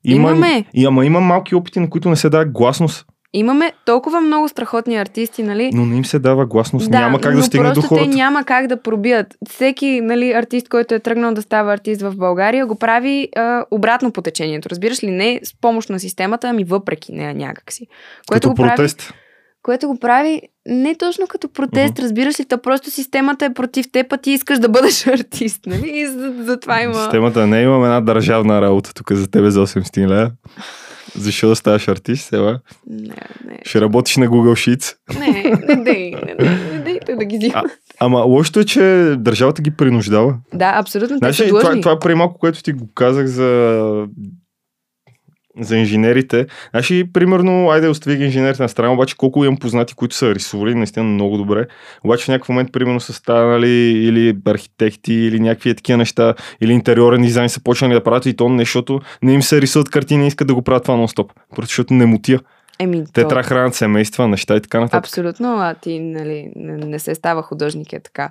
Имаме. И, ама има малки опити, на които не се дава гласност. Имаме толкова много страхотни артисти, нали? Но не им се дава гласност. Няма как да но стигне до хората. те няма как да пробият. Всеки нали, артист, който е тръгнал да става артист в България, го прави а, обратно по течението. Разбираш ли? Не с помощ на системата, ами въпреки нея някакси. Което Като го прави, протест. Което го прави не точно като протест, разбираш ли, то просто системата е против теб, а ти искаш да бъдеш артист, нали? И за, за това има... Системата не имам една държавна работа тук за тебе за 800 лева. Защо да ставаш артист, Ева? Не, не, Ще работиш на Google Sheets. не, не дей, не, не, не дейте да ги взима. Ама лошото е, че държавата ги принуждава. Да, абсолютно, ли, това, това преди малко, което ти го казах за за инженерите. Знаеш ли, примерно, айде остави ги инженерите на страна, обаче колко имам познати, които са рисували наистина много добре. Обаче в някакъв момент, примерно, са станали или архитекти, или някакви такива неща, или интериорен дизайн са почнали да правят и то не, защото не им се рисуват картини и искат да го правят това нон-стоп. Защото не мутия. Еми, Те то- трябва хранят семейства, неща и така нататък. Абсолютно, а ти нали, не се става художник е така.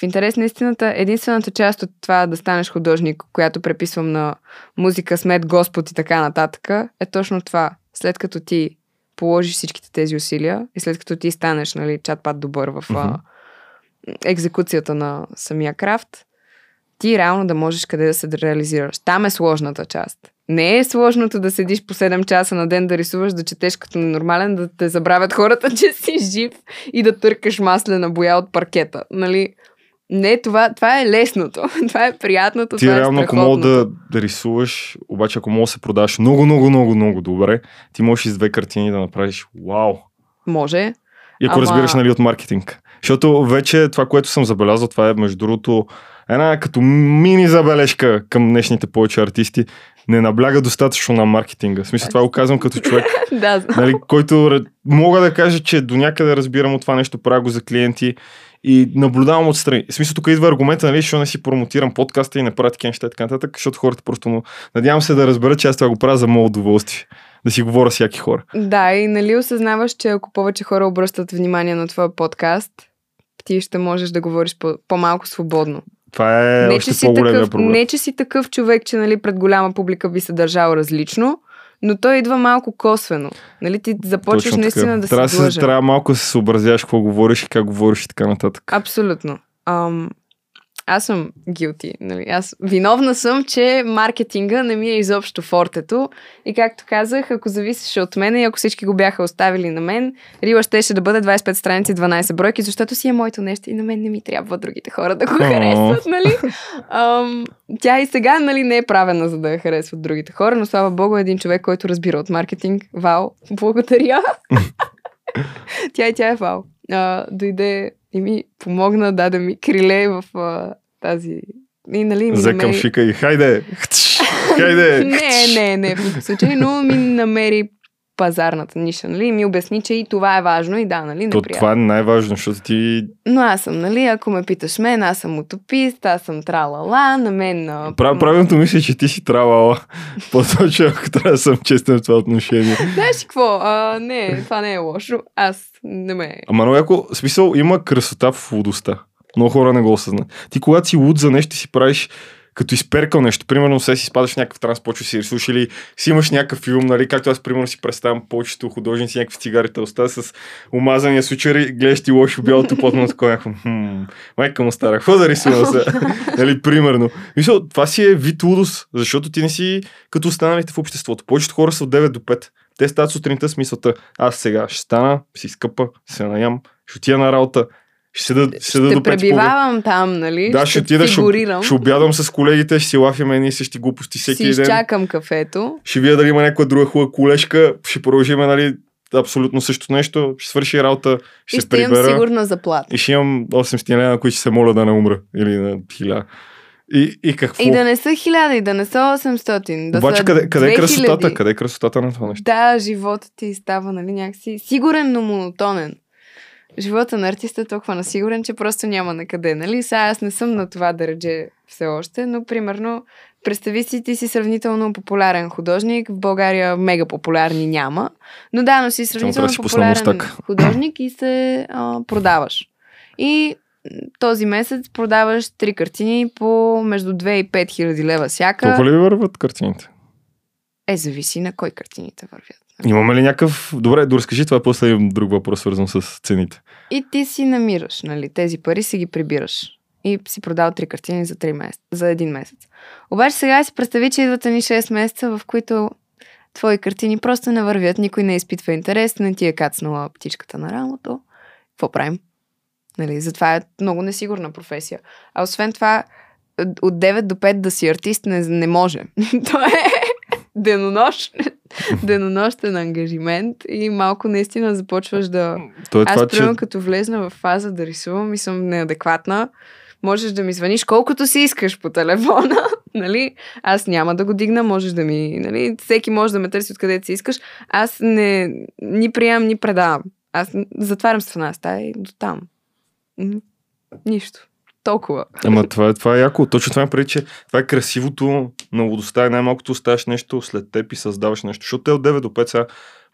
В интерес на истината, единствената част от това да станеш художник, която преписвам на музика, смет, Господ и така нататък, е точно това. След като ти положиш всичките тези усилия и след като ти станеш нали, чат-пат добър в а, екзекуцията на самия крафт, ти реално да можеш къде да се реализираш. Там е сложната част. Не е сложното да седиш по 7 часа на ден да рисуваш, да четеш като нормален, да те забравят хората, че си жив и да търкаш маслена боя от паркета. Нали? Не, това, това е лесното. Това е приятното. Ти това реално, е ако мога да, да рисуваш, обаче ако мога да се продаваш много, много, много, много добре, ти можеш и с две картини да направиш вау. Може. И ако Ама- разбираш нали, от маркетинг. Защото вече това, което съм забелязал, това е между другото една като мини забележка към днешните повече артисти. Не набляга достатъчно на маркетинга. В смисъл това го казвам като човек, да, нали, който мога да кажа, че до някъде разбирам от това нещо, правя го за клиенти и наблюдавам отстрани. В смисъл тук идва аргумента, нали, защо не си промотирам подкаста и не правя такива неща и така нататък, защото хората просто му... Надявам се да разберат, че аз това го правя за мое удоволствие. Да си говоря с всяки хора. Да, и нали осъзнаваш, че ако повече хора обръщат внимание на твоя подкаст, ти ще можеш да говориш по- по-малко свободно. Това е не, още че си такъв, проблем. не, че си такъв човек, че нали, пред голяма публика би се държал различно, но той идва малко косвено. Нали, ти започваш Точно наистина така. да трябва си се, длъжен. трябва малко да се съобразяваш какво говориш и как говориш и така нататък. Абсолютно. Ам, аз съм guilty. Нали? Аз виновна съм, че маркетинга не ми е изобщо фортето. И както казах, ако зависеше от мен и ако всички го бяха оставили на мен, Рила щеше да бъде 25 страници, 12 бройки, защото си е моето нещо и на мен не ми трябва другите хора да го харесват, нали? Ам, тя и сега, нали, не е правена за да я харесват другите хора, но слава богу е един човек, който разбира от маркетинг. Вау, благодаря. тя и тя е вау. А, дойде и ми помогна, даде ми криле в а, тази... И, нали, ми към намери- шика и хайде! Хайде! не, не, не, в случай, но ми намери пазарната ниша, нали? И ми обясни, че и това е важно и да, нали, То, неприятно. това е най-важно, защото ти Но аз съм, нали, ако ме питаш мен, аз съм утопист, аз съм тралала, на мен... Прав, правилното мисля, че ти си трябвала. По-точно, ако трябва да съм честен в това отношение. Знаеш какво? А, не, това не е лошо. Аз не ме... Ама много яко, смисъл има красота в лудостта. Много хора не го осъзнат. Ти когато си луд за нещо, си правиш като изперкал нещо. Примерно, се си спадаш в някакъв транс, почва си рисуваш или си имаш някакъв филм, нали, както аз примерно си представям повечето художници, някакви цигарите уста с омазания сучери, гледаш ти лошо бялото платно, такова някакво, хм, майка му стара, какво да рисувам се? нали, примерно. Мисля, това си е вид лудост, защото ти не си като останалите в обществото. Повечето хора са от 9 до 5. Те стават сутринта с мисълта, аз сега ще стана, си скъпа, се наям, ще отида на работа, ще седа, ще седа Ще до 5 половина. пребивавам там, нали? Да, ще отида, ще, ще обядам с колегите, ще си лафиме едни и същи глупости всеки си ден. изчакам кафето. Ще видя дали има някоя друга хубава колежка, ще продължим, нали, абсолютно същото нещо, ще свърши работа, ще и се ще имам прибера сигурна заплата. и ще имам 800 лева, на които ще се моля да не умра. Или на 1000. И, и какво? И да не са хиляда, и да не са 800. Да Обаче са къде, къде е 2000. красотата? Къде е красотата на това нещо? Да, живота ти става, нали, някакси сигурен, но монотонен. Живота на артиста е толкова насигурен, че просто няма на къде, нали? Сега аз не съм на това да реже все още, но примерно представи си, ти си сравнително популярен художник, в България мега популярни няма, но да, но си сравнително да популярен художник и се а, продаваш. И този месец продаваш три картини по между 2 и 5 хиляди лева всяка. Толкова ли върват картините? Е, зависи на кой картините вървят. Имаме ли някакъв... Добре, доразкажи това, после имам друг въпрос, свързан с цените. И ти си намираш, нали? Тези пари си ги прибираш. И си продал три картини за, 3 месец, за един месец. Обаче сега си представи, че идват ни 6 месеца, в които твои картини просто не вървят, никой не изпитва интерес, не ти е кацнала птичката на рамото. Какво правим? Нали? Затова е много несигурна професия. А освен това, от 9 до 5 да си артист не, не може. Това е денонощ, денонощен ангажимент и малко наистина започваш да... То е Аз, това, примерно, че... като влезна в фаза да рисувам и съм неадекватна, можеш да ми звъниш колкото си искаш по телефона, нали? Аз няма да го дигна, можеш да ми, нали? Всеки може да ме търси откъдето си искаш. Аз не ни приемам, ни предавам. Аз затварям една стая и до там. Нищо. Толкова. Ама това, е- това е яко. Точно това е преди, че това е красивото на лудостта. И най-малкото оставаш нещо след теб и създаваш нещо. Защото те от 9 до 5 сега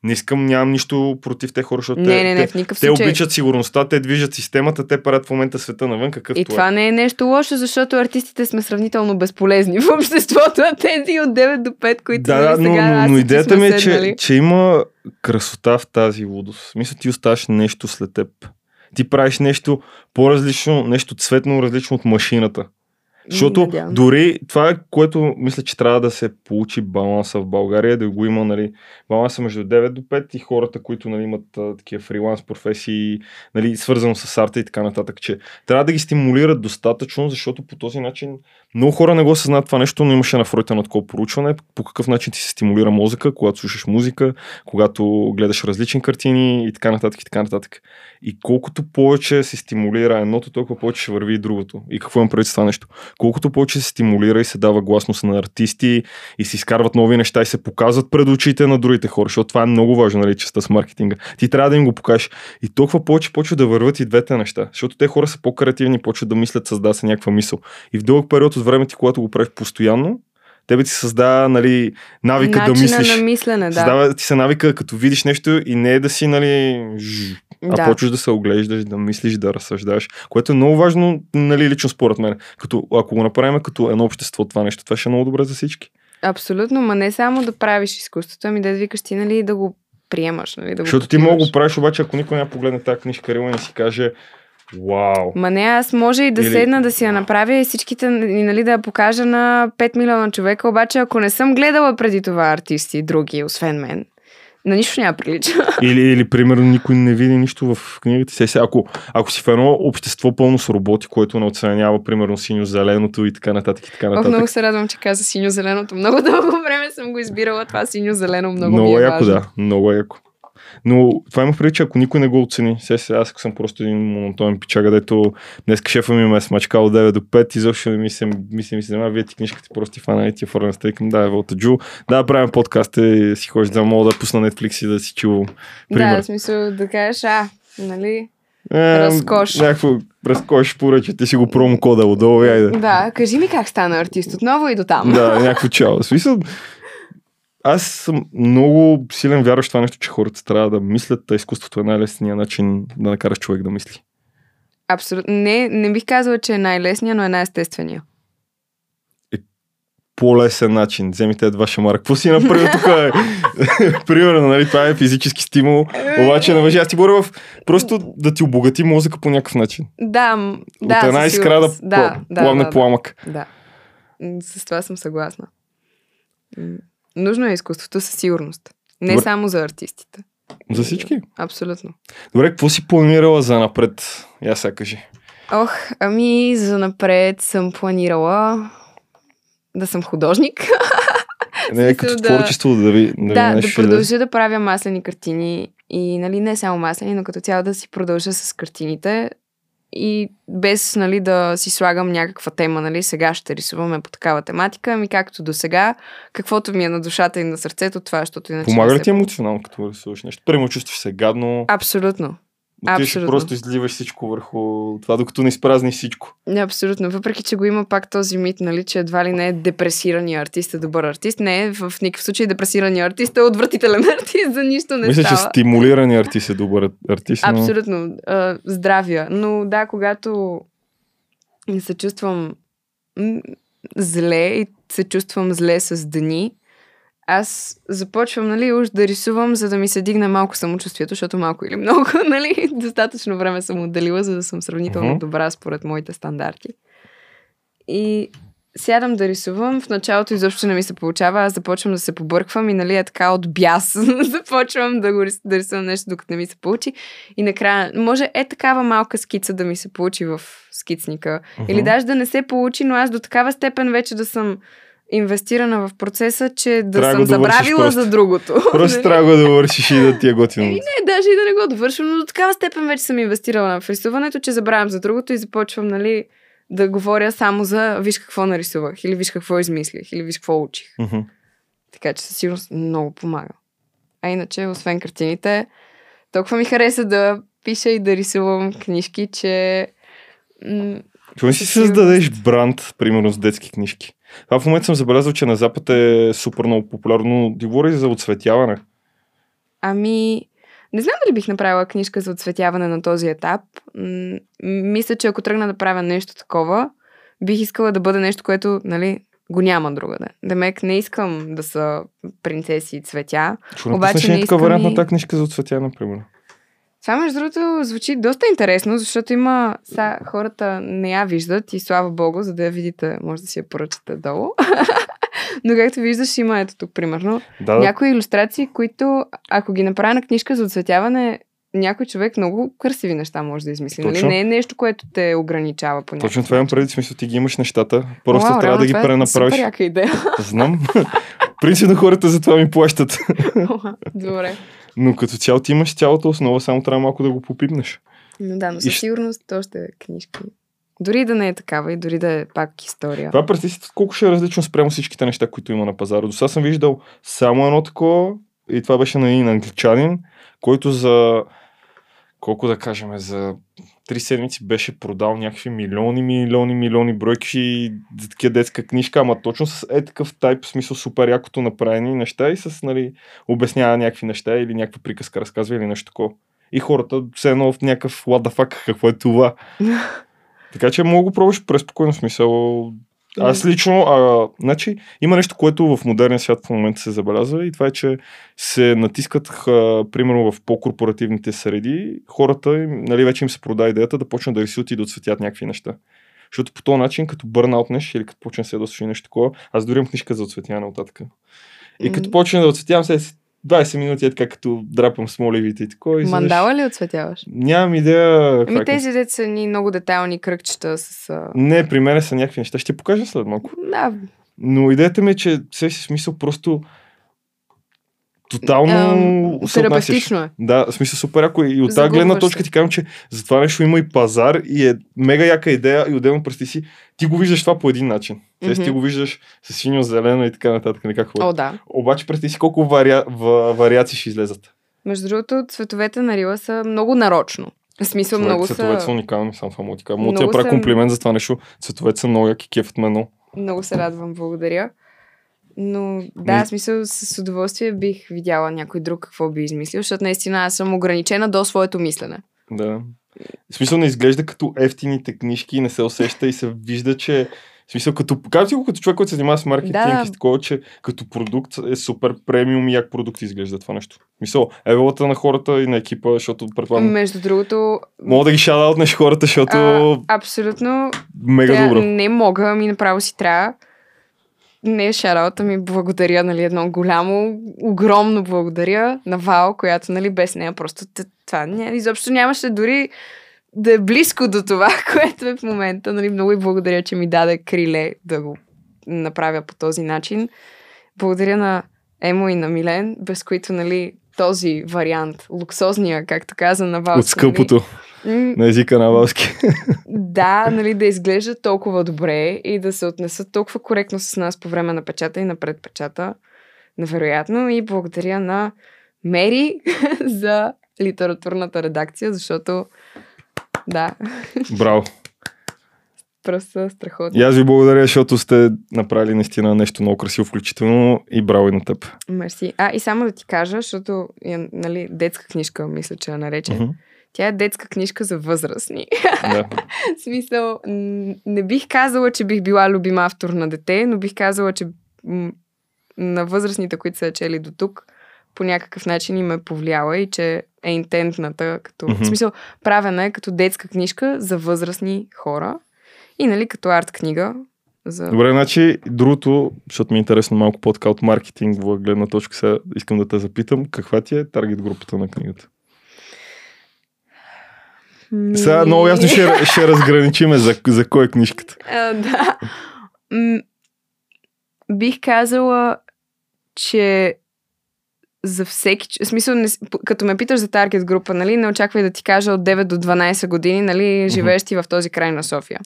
не искам, нямам нищо против те хора, защото Не, те, не, не, те, в те случай. обичат сигурността, те движат системата, те правят в момента света навън, какъвто И това не е нещо лошо, защото артистите сме сравнително безполезни в обществото, а тези от 9 до 5, е. които Да, нали, да, но, сега но, но ти идеята ми е, че, че има красота в тази лудост. Смисъл, ти оставаш нещо след теб. Ти правиш нещо по-различно, нещо цветно различно от машината. Защото Надявам. дори това е което мисля, че трябва да се получи баланса в България, да го има нали, баланса между 9 до 5 и хората, които нали, имат а, такива фриланс професии, нали, свързано с арта и така нататък, че трябва да ги стимулират достатъчно, защото по този начин много хора не го осъзнават това нещо, но имаше на Фройта на такова проучване, по какъв начин ти се стимулира мозъка, когато слушаш музика, когато гледаш различни картини и така нататък и така нататък. И колкото повече се стимулира едното, толкова повече ще върви и другото. И какво имам преди с това нещо? Колкото повече се стимулира и се дава гласност на артисти и се изкарват нови неща и се показват пред очите на другите хора, защото това е много важно, нали, частта с маркетинга. Ти трябва да им го покажеш. И толкова повече почва да върват и двете неща, защото те хора са по-креативни, почват да мислят, създава се някаква мисъл. И в дълъг период от време ти, когато го правиш постоянно, тебе ти създава нали, навика Начина да мислиш. на мислене, да. Създава ти се навика, като видиш нещо и не е да си, нали, ж, а Да. почваш да се оглеждаш, да мислиш, да разсъждаш, което е много важно, нали, лично според мен. Като, ако го направим като едно общество това нещо, това ще е много добре за всички. Абсолютно, ма не само да правиш изкуството, ами да викаш ти, нали, да го приемаш, нали, да Защото го ти мога го правиш, обаче ако никой не погледне тази книжка, Рила, не си каже, вау. Ма не, аз може и да Или- седна да си я направя и всичките, и, нали, да я покажа на 5 милиона човека, обаче ако не съм гледала преди това артисти, други, освен мен, на нищо няма прилича. Или, или, примерно, никой не види нищо в книгата сега, Ако, ако си в едно общество пълно с роботи, което не оценява, примерно, синьо-зеленото и така нататък и така Ох, нататък. много се радвам, че каза синьо-зеленото. Много дълго време съм го избирала това синьо-зелено. Много, много ми е яко, важно. да. Много яко. Но това има преди, че ако никой не го оцени, сега, сега аз съм просто един монотонен пичага, дето днес шефа ми ме е смачкал от 9 до 5, изобщо не ми се, ми се, ми се занимава, вие ти книжката просто ти фана и ти е форен стейкъм, да, Волта Джу, да, правим подкаст и си ходиш да мога да пусна Netflix и да си чувам. Пример. Да, в смисъл да кажеш, а, нали? Е, разкош. Някакво разкош поръча, ти си го промокода отдолу, айде. Да, кажи ми как стана артист отново и до там. Да, някакво чао. Смисъл, аз съм много силен вярващ това нещо, че хората трябва да мислят, а изкуството е най-лесният начин да накараш човек да мисли. Абсолютно. Не, не бих казала, че е най-лесният, но е най-естествения. По-лесен начин. Вземите едва шамара. Какво си направил тук? е? Примерно, нали, това е физически стимул. Обаче не въжи. Аз ти говоря в просто да ти обогати мозъка по някакъв начин. Да, м- да. От една искра да, да, да, пламне да, пламък. Да. С това съм съгласна. Нужно е изкуството със сигурност. Не Добре. само за артистите. За всички. Абсолютно. Добре, какво си планирала за напред? Я сега кажи. Ох, ами за напред съм планирала да съм художник. Не, като да- творчество да ви да, да, ви да продължа да правя маслени картини и нали, не само маслени, но като цяло да си продължа с картините и без нали, да си слагам някаква тема, нали, сега ще рисуваме по такава тематика, ами както до сега, каквото ми е на душата и на сърцето, това, защото иначе... Помага ли ти емоционално, като рисуваш нещо? Примерно чувстваш се гадно, Абсолютно. Отиваш и абсолютно. просто изливаш всичко върху това, докато не изпразниш всичко. Не, абсолютно. Въпреки, че го има пак този мит, нали, че едва ли не е депресирания артист е добър артист. Не е в никакъв случай депресирания артист е отвратителен артист, за нищо не Мисля, че става. стимулирани артист е добър артист, но... Абсолютно. А, здравия. Но да, когато се чувствам зле и се чувствам зле с дни, аз започвам, нали, уж да рисувам, за да ми се дигне малко самочувствието, защото малко или много, нали, достатъчно време съм отделила, за да съм сравнително добра според моите стандарти. И сядам да рисувам, в началото изобщо не ми се получава, аз започвам да се побърквам и нали е така от бяс. започвам да, го, да рисувам нещо, докато не ми се получи. И накрая, може е такава малка скица да ми се получи в скицника. Мгм. Или даже да не се получи, но аз до такава степен вече да съм инвестирана в процеса, че да Трябва съм да довършиш забравила просто. за другото. Просто Нали? трябва да вършиш и да ти е готино. Еми, не, даже и да не го довършвам, но до такава степен вече съм инвестирала в рисуването, че забравям за другото и започвам, нали, да говоря само за виж какво нарисувах, или виж какво измислих, или виж какво учих. Така че със сигурност много помага. А иначе, освен картините, толкова ми хареса да пиша и да рисувам книжки, че м- Какво си създадеш бранд, примерно с детски книжки? Това в момента съм забелязал, че на Запад е супер много популярно. Ти говори за оцветяване. Ами, не знам дали бих направила книжка за отсветяване на този етап. М- мисля, че ако тръгна да правя нещо такова, бих искала да бъде нещо, което, нали, го няма другаде. Демек, не искам да са принцеси и цветя. Ще Обаче напуснеш не искам вариант и- на тази книжка за оцветяване, примерно? Това, между другото, звучи доста интересно, защото има... Са, хората не я виждат и слава богу, за да я видите, може да си я поръчате долу. Но както виждаш, има ето тук, примерно, Да, някои иллюстрации, които, ако ги направя на книжка за оцветяване, някой човек много красиви неща може да измисли. Нали? Точно. Не е нещо, което те ограничава по Точно това имам преди смисъл. Ти ги имаш нещата. Просто Уау, трябва да ги това е пренаправиш. Супер яка идея. Знам. Принципно хората за това ми плащат. Добре. Но като цяло ти имаш цялата основа, само трябва малко да го попипнеш. Но да, но И със щ- сигурност то ще е книжка. Дори да не е такава и дори да е пак история. Това представи си колко ще е различно спрямо всичките неща, които има на пазара. До сега съм виждал само едно такова и това беше на един англичанин, който за колко да кажем, за три седмици беше продал някакви милиони, милиони, милиони бройки за такива детска книжка, ама точно с е такъв тайп, в смисъл супер якото направени неща и с, нали, обяснява някакви неща или някаква приказка разказва или нещо такова. И хората все едно в някакъв what the fuck, какво е това? така че мога го пробваш през спокойно смисъл. Аз лично, а, значи, има нещо, което в модерния свят в момента се забелязва и това е, че се натискат, а, примерно в по-корпоративните среди, хората, нали, вече им се продава идеята да почнат да рисуват и да отсветят някакви неща. Защото по този начин, като бърнаутнеш или като почне се да нещо такова, аз дори имам книжка за отсветяване от. И като почне да отсветявам, се 20 минути е така като драпам смоливите и такова. Мандала ли отсветяваш? Нямам идея. Ами тези деца са ни много детайлни кръгчета с... Не, при мен са някакви неща. Ще покажа след малко. Да. Но идеята ми е, че все си смисъл просто тотално um, терапевтично е. Да, в смисъл супер яко. И от тази гледна точка ти казвам, че за това нещо има и пазар и е мега яка идея и отделно прести си, ти го виждаш това по един начин. Mm-hmm. ти го виждаш с синьо, зелено и така нататък. Никак О, да. Обаче прести си колко вариа... в... вариации ще излезат. Между другото, цветовете на Рила са много нарочно. В смисъл Човек, много цветовете са... са уникални, само му ти кажа. Мога ти правя комплимент за това нещо. Цветовете са много яки, кефът ме много. Много се радвам, благодаря. Но да, в смисъл с удоволствие бих видяла някой друг какво би измислил, защото наистина аз съм ограничена до своето мислене. Да. В смисъл не изглежда като ефтините книжки, не се усеща и се вижда, че в смисъл, като, казвам го като човек, който се занимава с маркетинг да. и такова, че като продукт е супер премиум и як продукт изглежда това нещо. Мисъл, евелата на хората и на екипа, защото предполагам... Между другото... Мога да ги шада от хората, защото... А, абсолютно. Мега добро. Не мога, ми направо си трябва не шаралата ми благодаря, нали, едно голямо, огромно благодаря на Вал, която, нали, без нея просто това ня, изобщо нямаше дори да е близко до това, което е в момента. Нали, много и благодаря, че ми даде криле да го направя по този начин. Благодаря на Емо и на Милен, без които, нали, този вариант, луксозния, както каза на Вал. От скъпото. Нали, на езика на валски. Да, нали, да изглежда толкова добре и да се отнесат толкова коректно с нас по време на печата и на предпечата. Невероятно. И благодаря на Мери за литературната редакция, защото да. Браво. Просто страхотно. И аз ви благодаря, защото сте направили наистина нещо много красиво, включително и браво и на теб. Мерси. А, и само да ти кажа, защото е, нали, детска книжка, мисля, че я нарече. Uh-huh. Тя е детска книжка за възрастни. Да. В смисъл, не бих казала, че бих била любим автор на дете, но бих казала, че на възрастните, които са чели до тук, по някакъв начин им е повлияла и че е интентната, като, mm-hmm. в смисъл, правена е като детска книжка за възрастни хора и, нали, като арт книга. За... Добре, значи, другото, защото ми е интересно малко по-така от маркетингова гледна точка, сега искам да те запитам, каква ти е таргет групата на книгата? Ми... Сега много ясно ще, ще разграничиме за, за кой е книжката. А, да. М- бих казала, че за всеки... В смисъл, не, като ме питаш за таргет група, нали, не очаквай да ти кажа от 9 до 12 години, нали, живееш ти в този край на София.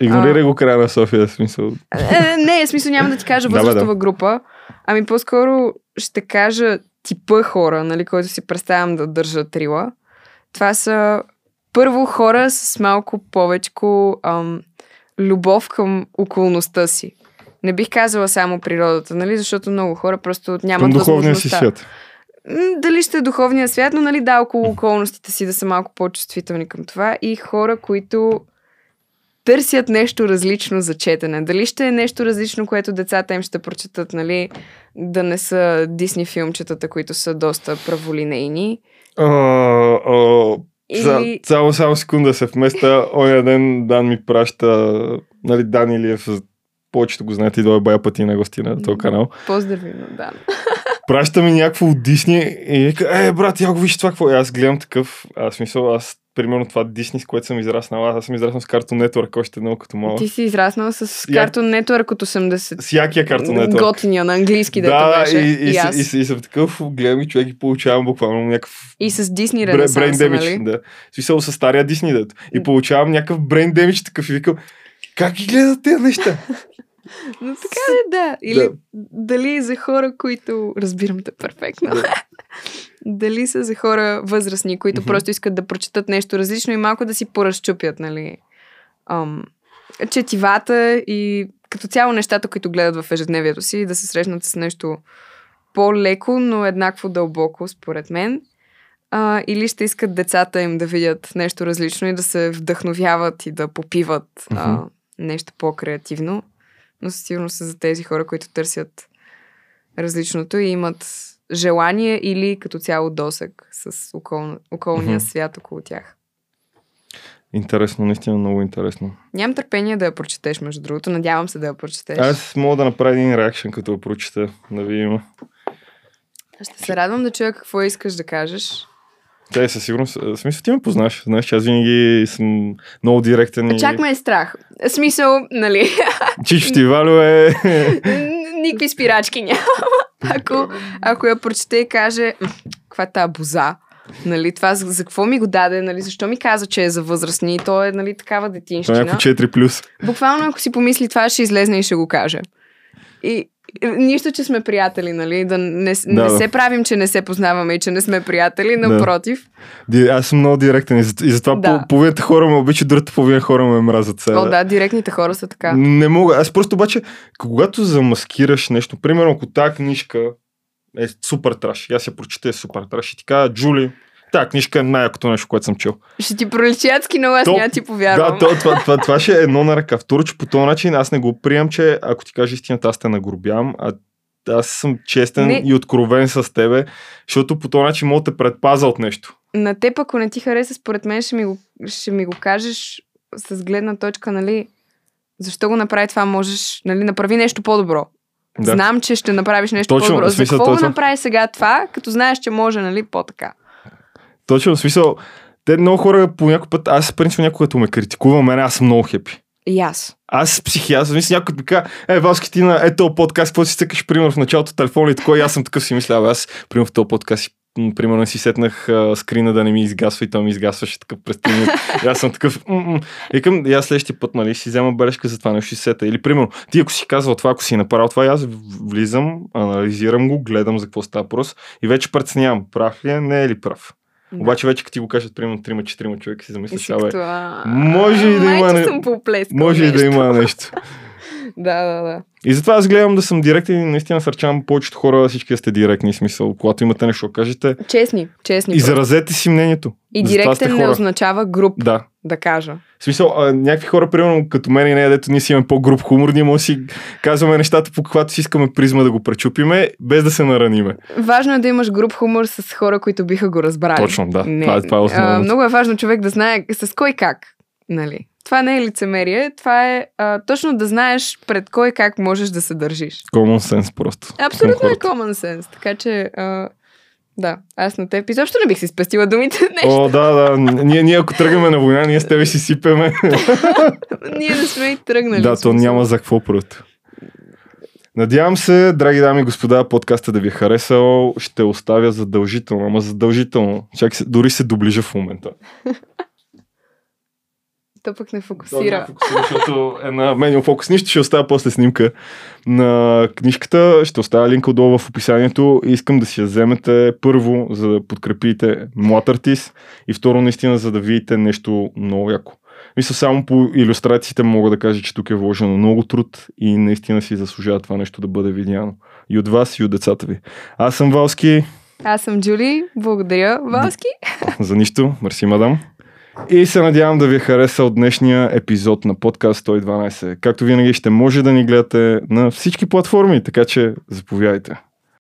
Игнорирай го края на София, в смисъл. Е, не, в смисъл няма да ти кажа възрастова група, ами по-скоро ще кажа типа хора, нали, който си представям да държа трила. Това са първо хора с малко повече ам, любов към околността си. Не бих казала само природата, нали? Защото много хора просто нямат към духовния си свят. Дали ще е духовния свят, но нали да, около околностите си да са малко по-чувствителни към това. И хора, които търсят нещо различно за четене. Дали ще е нещо различно, което децата им ще прочетат, нали? Да не са Дисни филмчетата, които са доста праволинейни. Uh, uh, или... Цяло само секунда се вместа. Оня ден Дан ми праща, нали, Дан Илиев, повечето го знаете, идва бая пъти на гости на този канал. Поздрави на Дан. Праща ми някакво от Дисни и вика, е, брат, я го виж това какво е. Аз гледам такъв, аз смисъл, аз примерно това Дисни, с което съм израснал. Аз съм израснал с Cartoon Network още много като малък. Ти си израснал с Cartoon Network от 80. С якия Cartoon Network. Готиния на английски, да, да беше. И, и, и, аз. и, и, съм такъв, гледам и човек и получавам буквално някакъв... И с Дисни ренесанса, Brain damage, нали? да. Смисъл с стария Дисни, дето. И получавам някакъв brain damage такъв и викам, как ги гледат тези неща? Но така ли да? Или Да. дали за хора, които... Разбирам те перфектно. дали са за хора възрастни, които Мгм. просто искат да прочитат нещо различно и малко да си поразчупят, нали? Ам, четивата и като цяло нещата, които гледат в ежедневието си, да се срещнат с нещо по-леко, но еднакво дълбоко, според мен. А, или ще искат децата им да видят нещо различно и да се вдъхновяват и да попиват а, Мгм. нещо по-креативно. Но със сигурност са за тези хора, които търсят различното и имат желание или като цяло досък с околна, околния Мгм. свят около тях. Интересно, наистина много интересно. Нямам търпение да я прочетеш, между другото. Надявам се да я прочетеш. Аз мога да направя един реакшен, като го прочета, да видим. Ще се радвам да чуя какво искаш да кажеш. Тя е със сигурност. Смисъл, ти ме познаш. Знаеш, че аз винаги съм много директен. и- Чак ме е страх. Смисъл, нали, Чичо ти Валю е... никакви спирачки няма. Ако, ако я прочете и каже, «М, каква е тази боза? Нали, това за, за какво ми го даде? Нали, защо ми каза, че е за възрастни? И то е нали, такава Това е детинщина. някакво 4 плюс. Буквално, ако си помисли това, ще излезне и ще го каже. И нищо, че сме приятели, нали? Да не, да, не Да, да. се правим, че не се познаваме и че не сме приятели, Да. напротив. Ди- Аз съм много директен и, за, и затова Да. да. половината хора ме обичат, другата половина хора ме мразят. Сега. О, да, директните хора са така. Не мога. Аз просто обаче, когато замаскираш нещо, примерно ако тази книжка е супер траш, аз я прочета е супер траш и ти кажа, Джули, тази книжка е най-якото нещо, което съм чел. Ще ти проличи адски много, аз То- няма ти повярвам. Да, то, това, това, това, ще е едно на ръка. Второ, че по този начин аз не го приемам, че ако ти кажа истината, аз те нагрубявам, а аз съм честен Не. и откровен с тебе, защото по този начин мога да те предпаза от нещо. На теб, ако не ти хареса, според мен ще ми го, ще ми го кажеш с гледна точка, нали, защо го направи това, можеш, нали, направи нещо по-добро. Да. Знам, че ще направиш нещо Точно, по-добро. За какво го направи сега това, като знаеш, че може, нали, по-така. Точно, в смисъл, те много хора по някой път, аз принцип някой като ме критикува, мене аз съм много хепи. И аз. Аз психиатър, мисля, някой ми казва, е, Васки, ти на ето подкаст, какво си цъкаш, примерно в началото телефона и такова, и аз съм такъв си мисля, «Абе, аз, примерно в този подкаст, примерно си сетнах а, скрина да не ми изгасва и то ми изгасваше такъв през три минути. И аз съм такъв. Викам, и аз следващия път, нали, си взема бележка за това нещо, си сета. Или, примерно, ти ако си казал това, ако си направил това, и аз влизам, анализирам го, гледам за какво става въпрос и вече преценявам, прав ли е, не е ли прав. Да. Обаче вече като ти го кажат, примерно, трима-четирима човека си замисляш, абе, може и да има не- може и да има нещо. Да, да, да. И затова аз гледам да съм директен и наистина насърчавам повечето хора всички сте директни. Смисъл, когато имате нещо кажете, Честни, честни. изразете си мнението. И директен не означава груп, Да. да кажа. В смисъл, а, някакви хора, примерно като мен и нея, дето ние си имаме по-груп хумор, ние може си казваме нещата по каквато си искаме призма да го пречупиме, без да се нараниме. Важно е да имаш груп хумор с хора, които биха го разбрали. Точно, да. Не. Това е- това е. А, много е важно човек да знае с кой как. Нали? Това не е лицемерие, това е а, точно да знаеш пред кой как можеш да се държиш. Common sense просто. Абсолютно е common sense, така че а, да, аз на теб изобщо не бих си спестила думите днес. О, да, да. Ние, ние ако тръгваме на война, ние с тебе си сипеме. Ние не сме и тръгнали. да, то няма за какво просто. Надявам се, драги дами и господа, подкаста да ви е харесал. Ще оставя задължително, ама задължително. Чак се, дори се доближа в момента. То пък не фокусира. да, фокусира, защото е на Manual Focus. Нищо ще оставя после снимка на книжката. Ще оставя линк отдолу в описанието. Искам да си я вземете първо, за да подкрепите млад артист и второ, наистина, за да видите нещо много яко. Мисля, само по иллюстрациите мога да кажа, че тук е вложено много труд и наистина си заслужава това нещо да бъде видяно. И от вас, и от децата ви. Аз съм Валски. Аз съм Джули, благодаря, Валски. За нищо. Мерси, мадам. И се надявам да ви е харесал днешния епизод на подкаст 112. Както винаги ще може да ни гледате на всички платформи, така че заповядайте.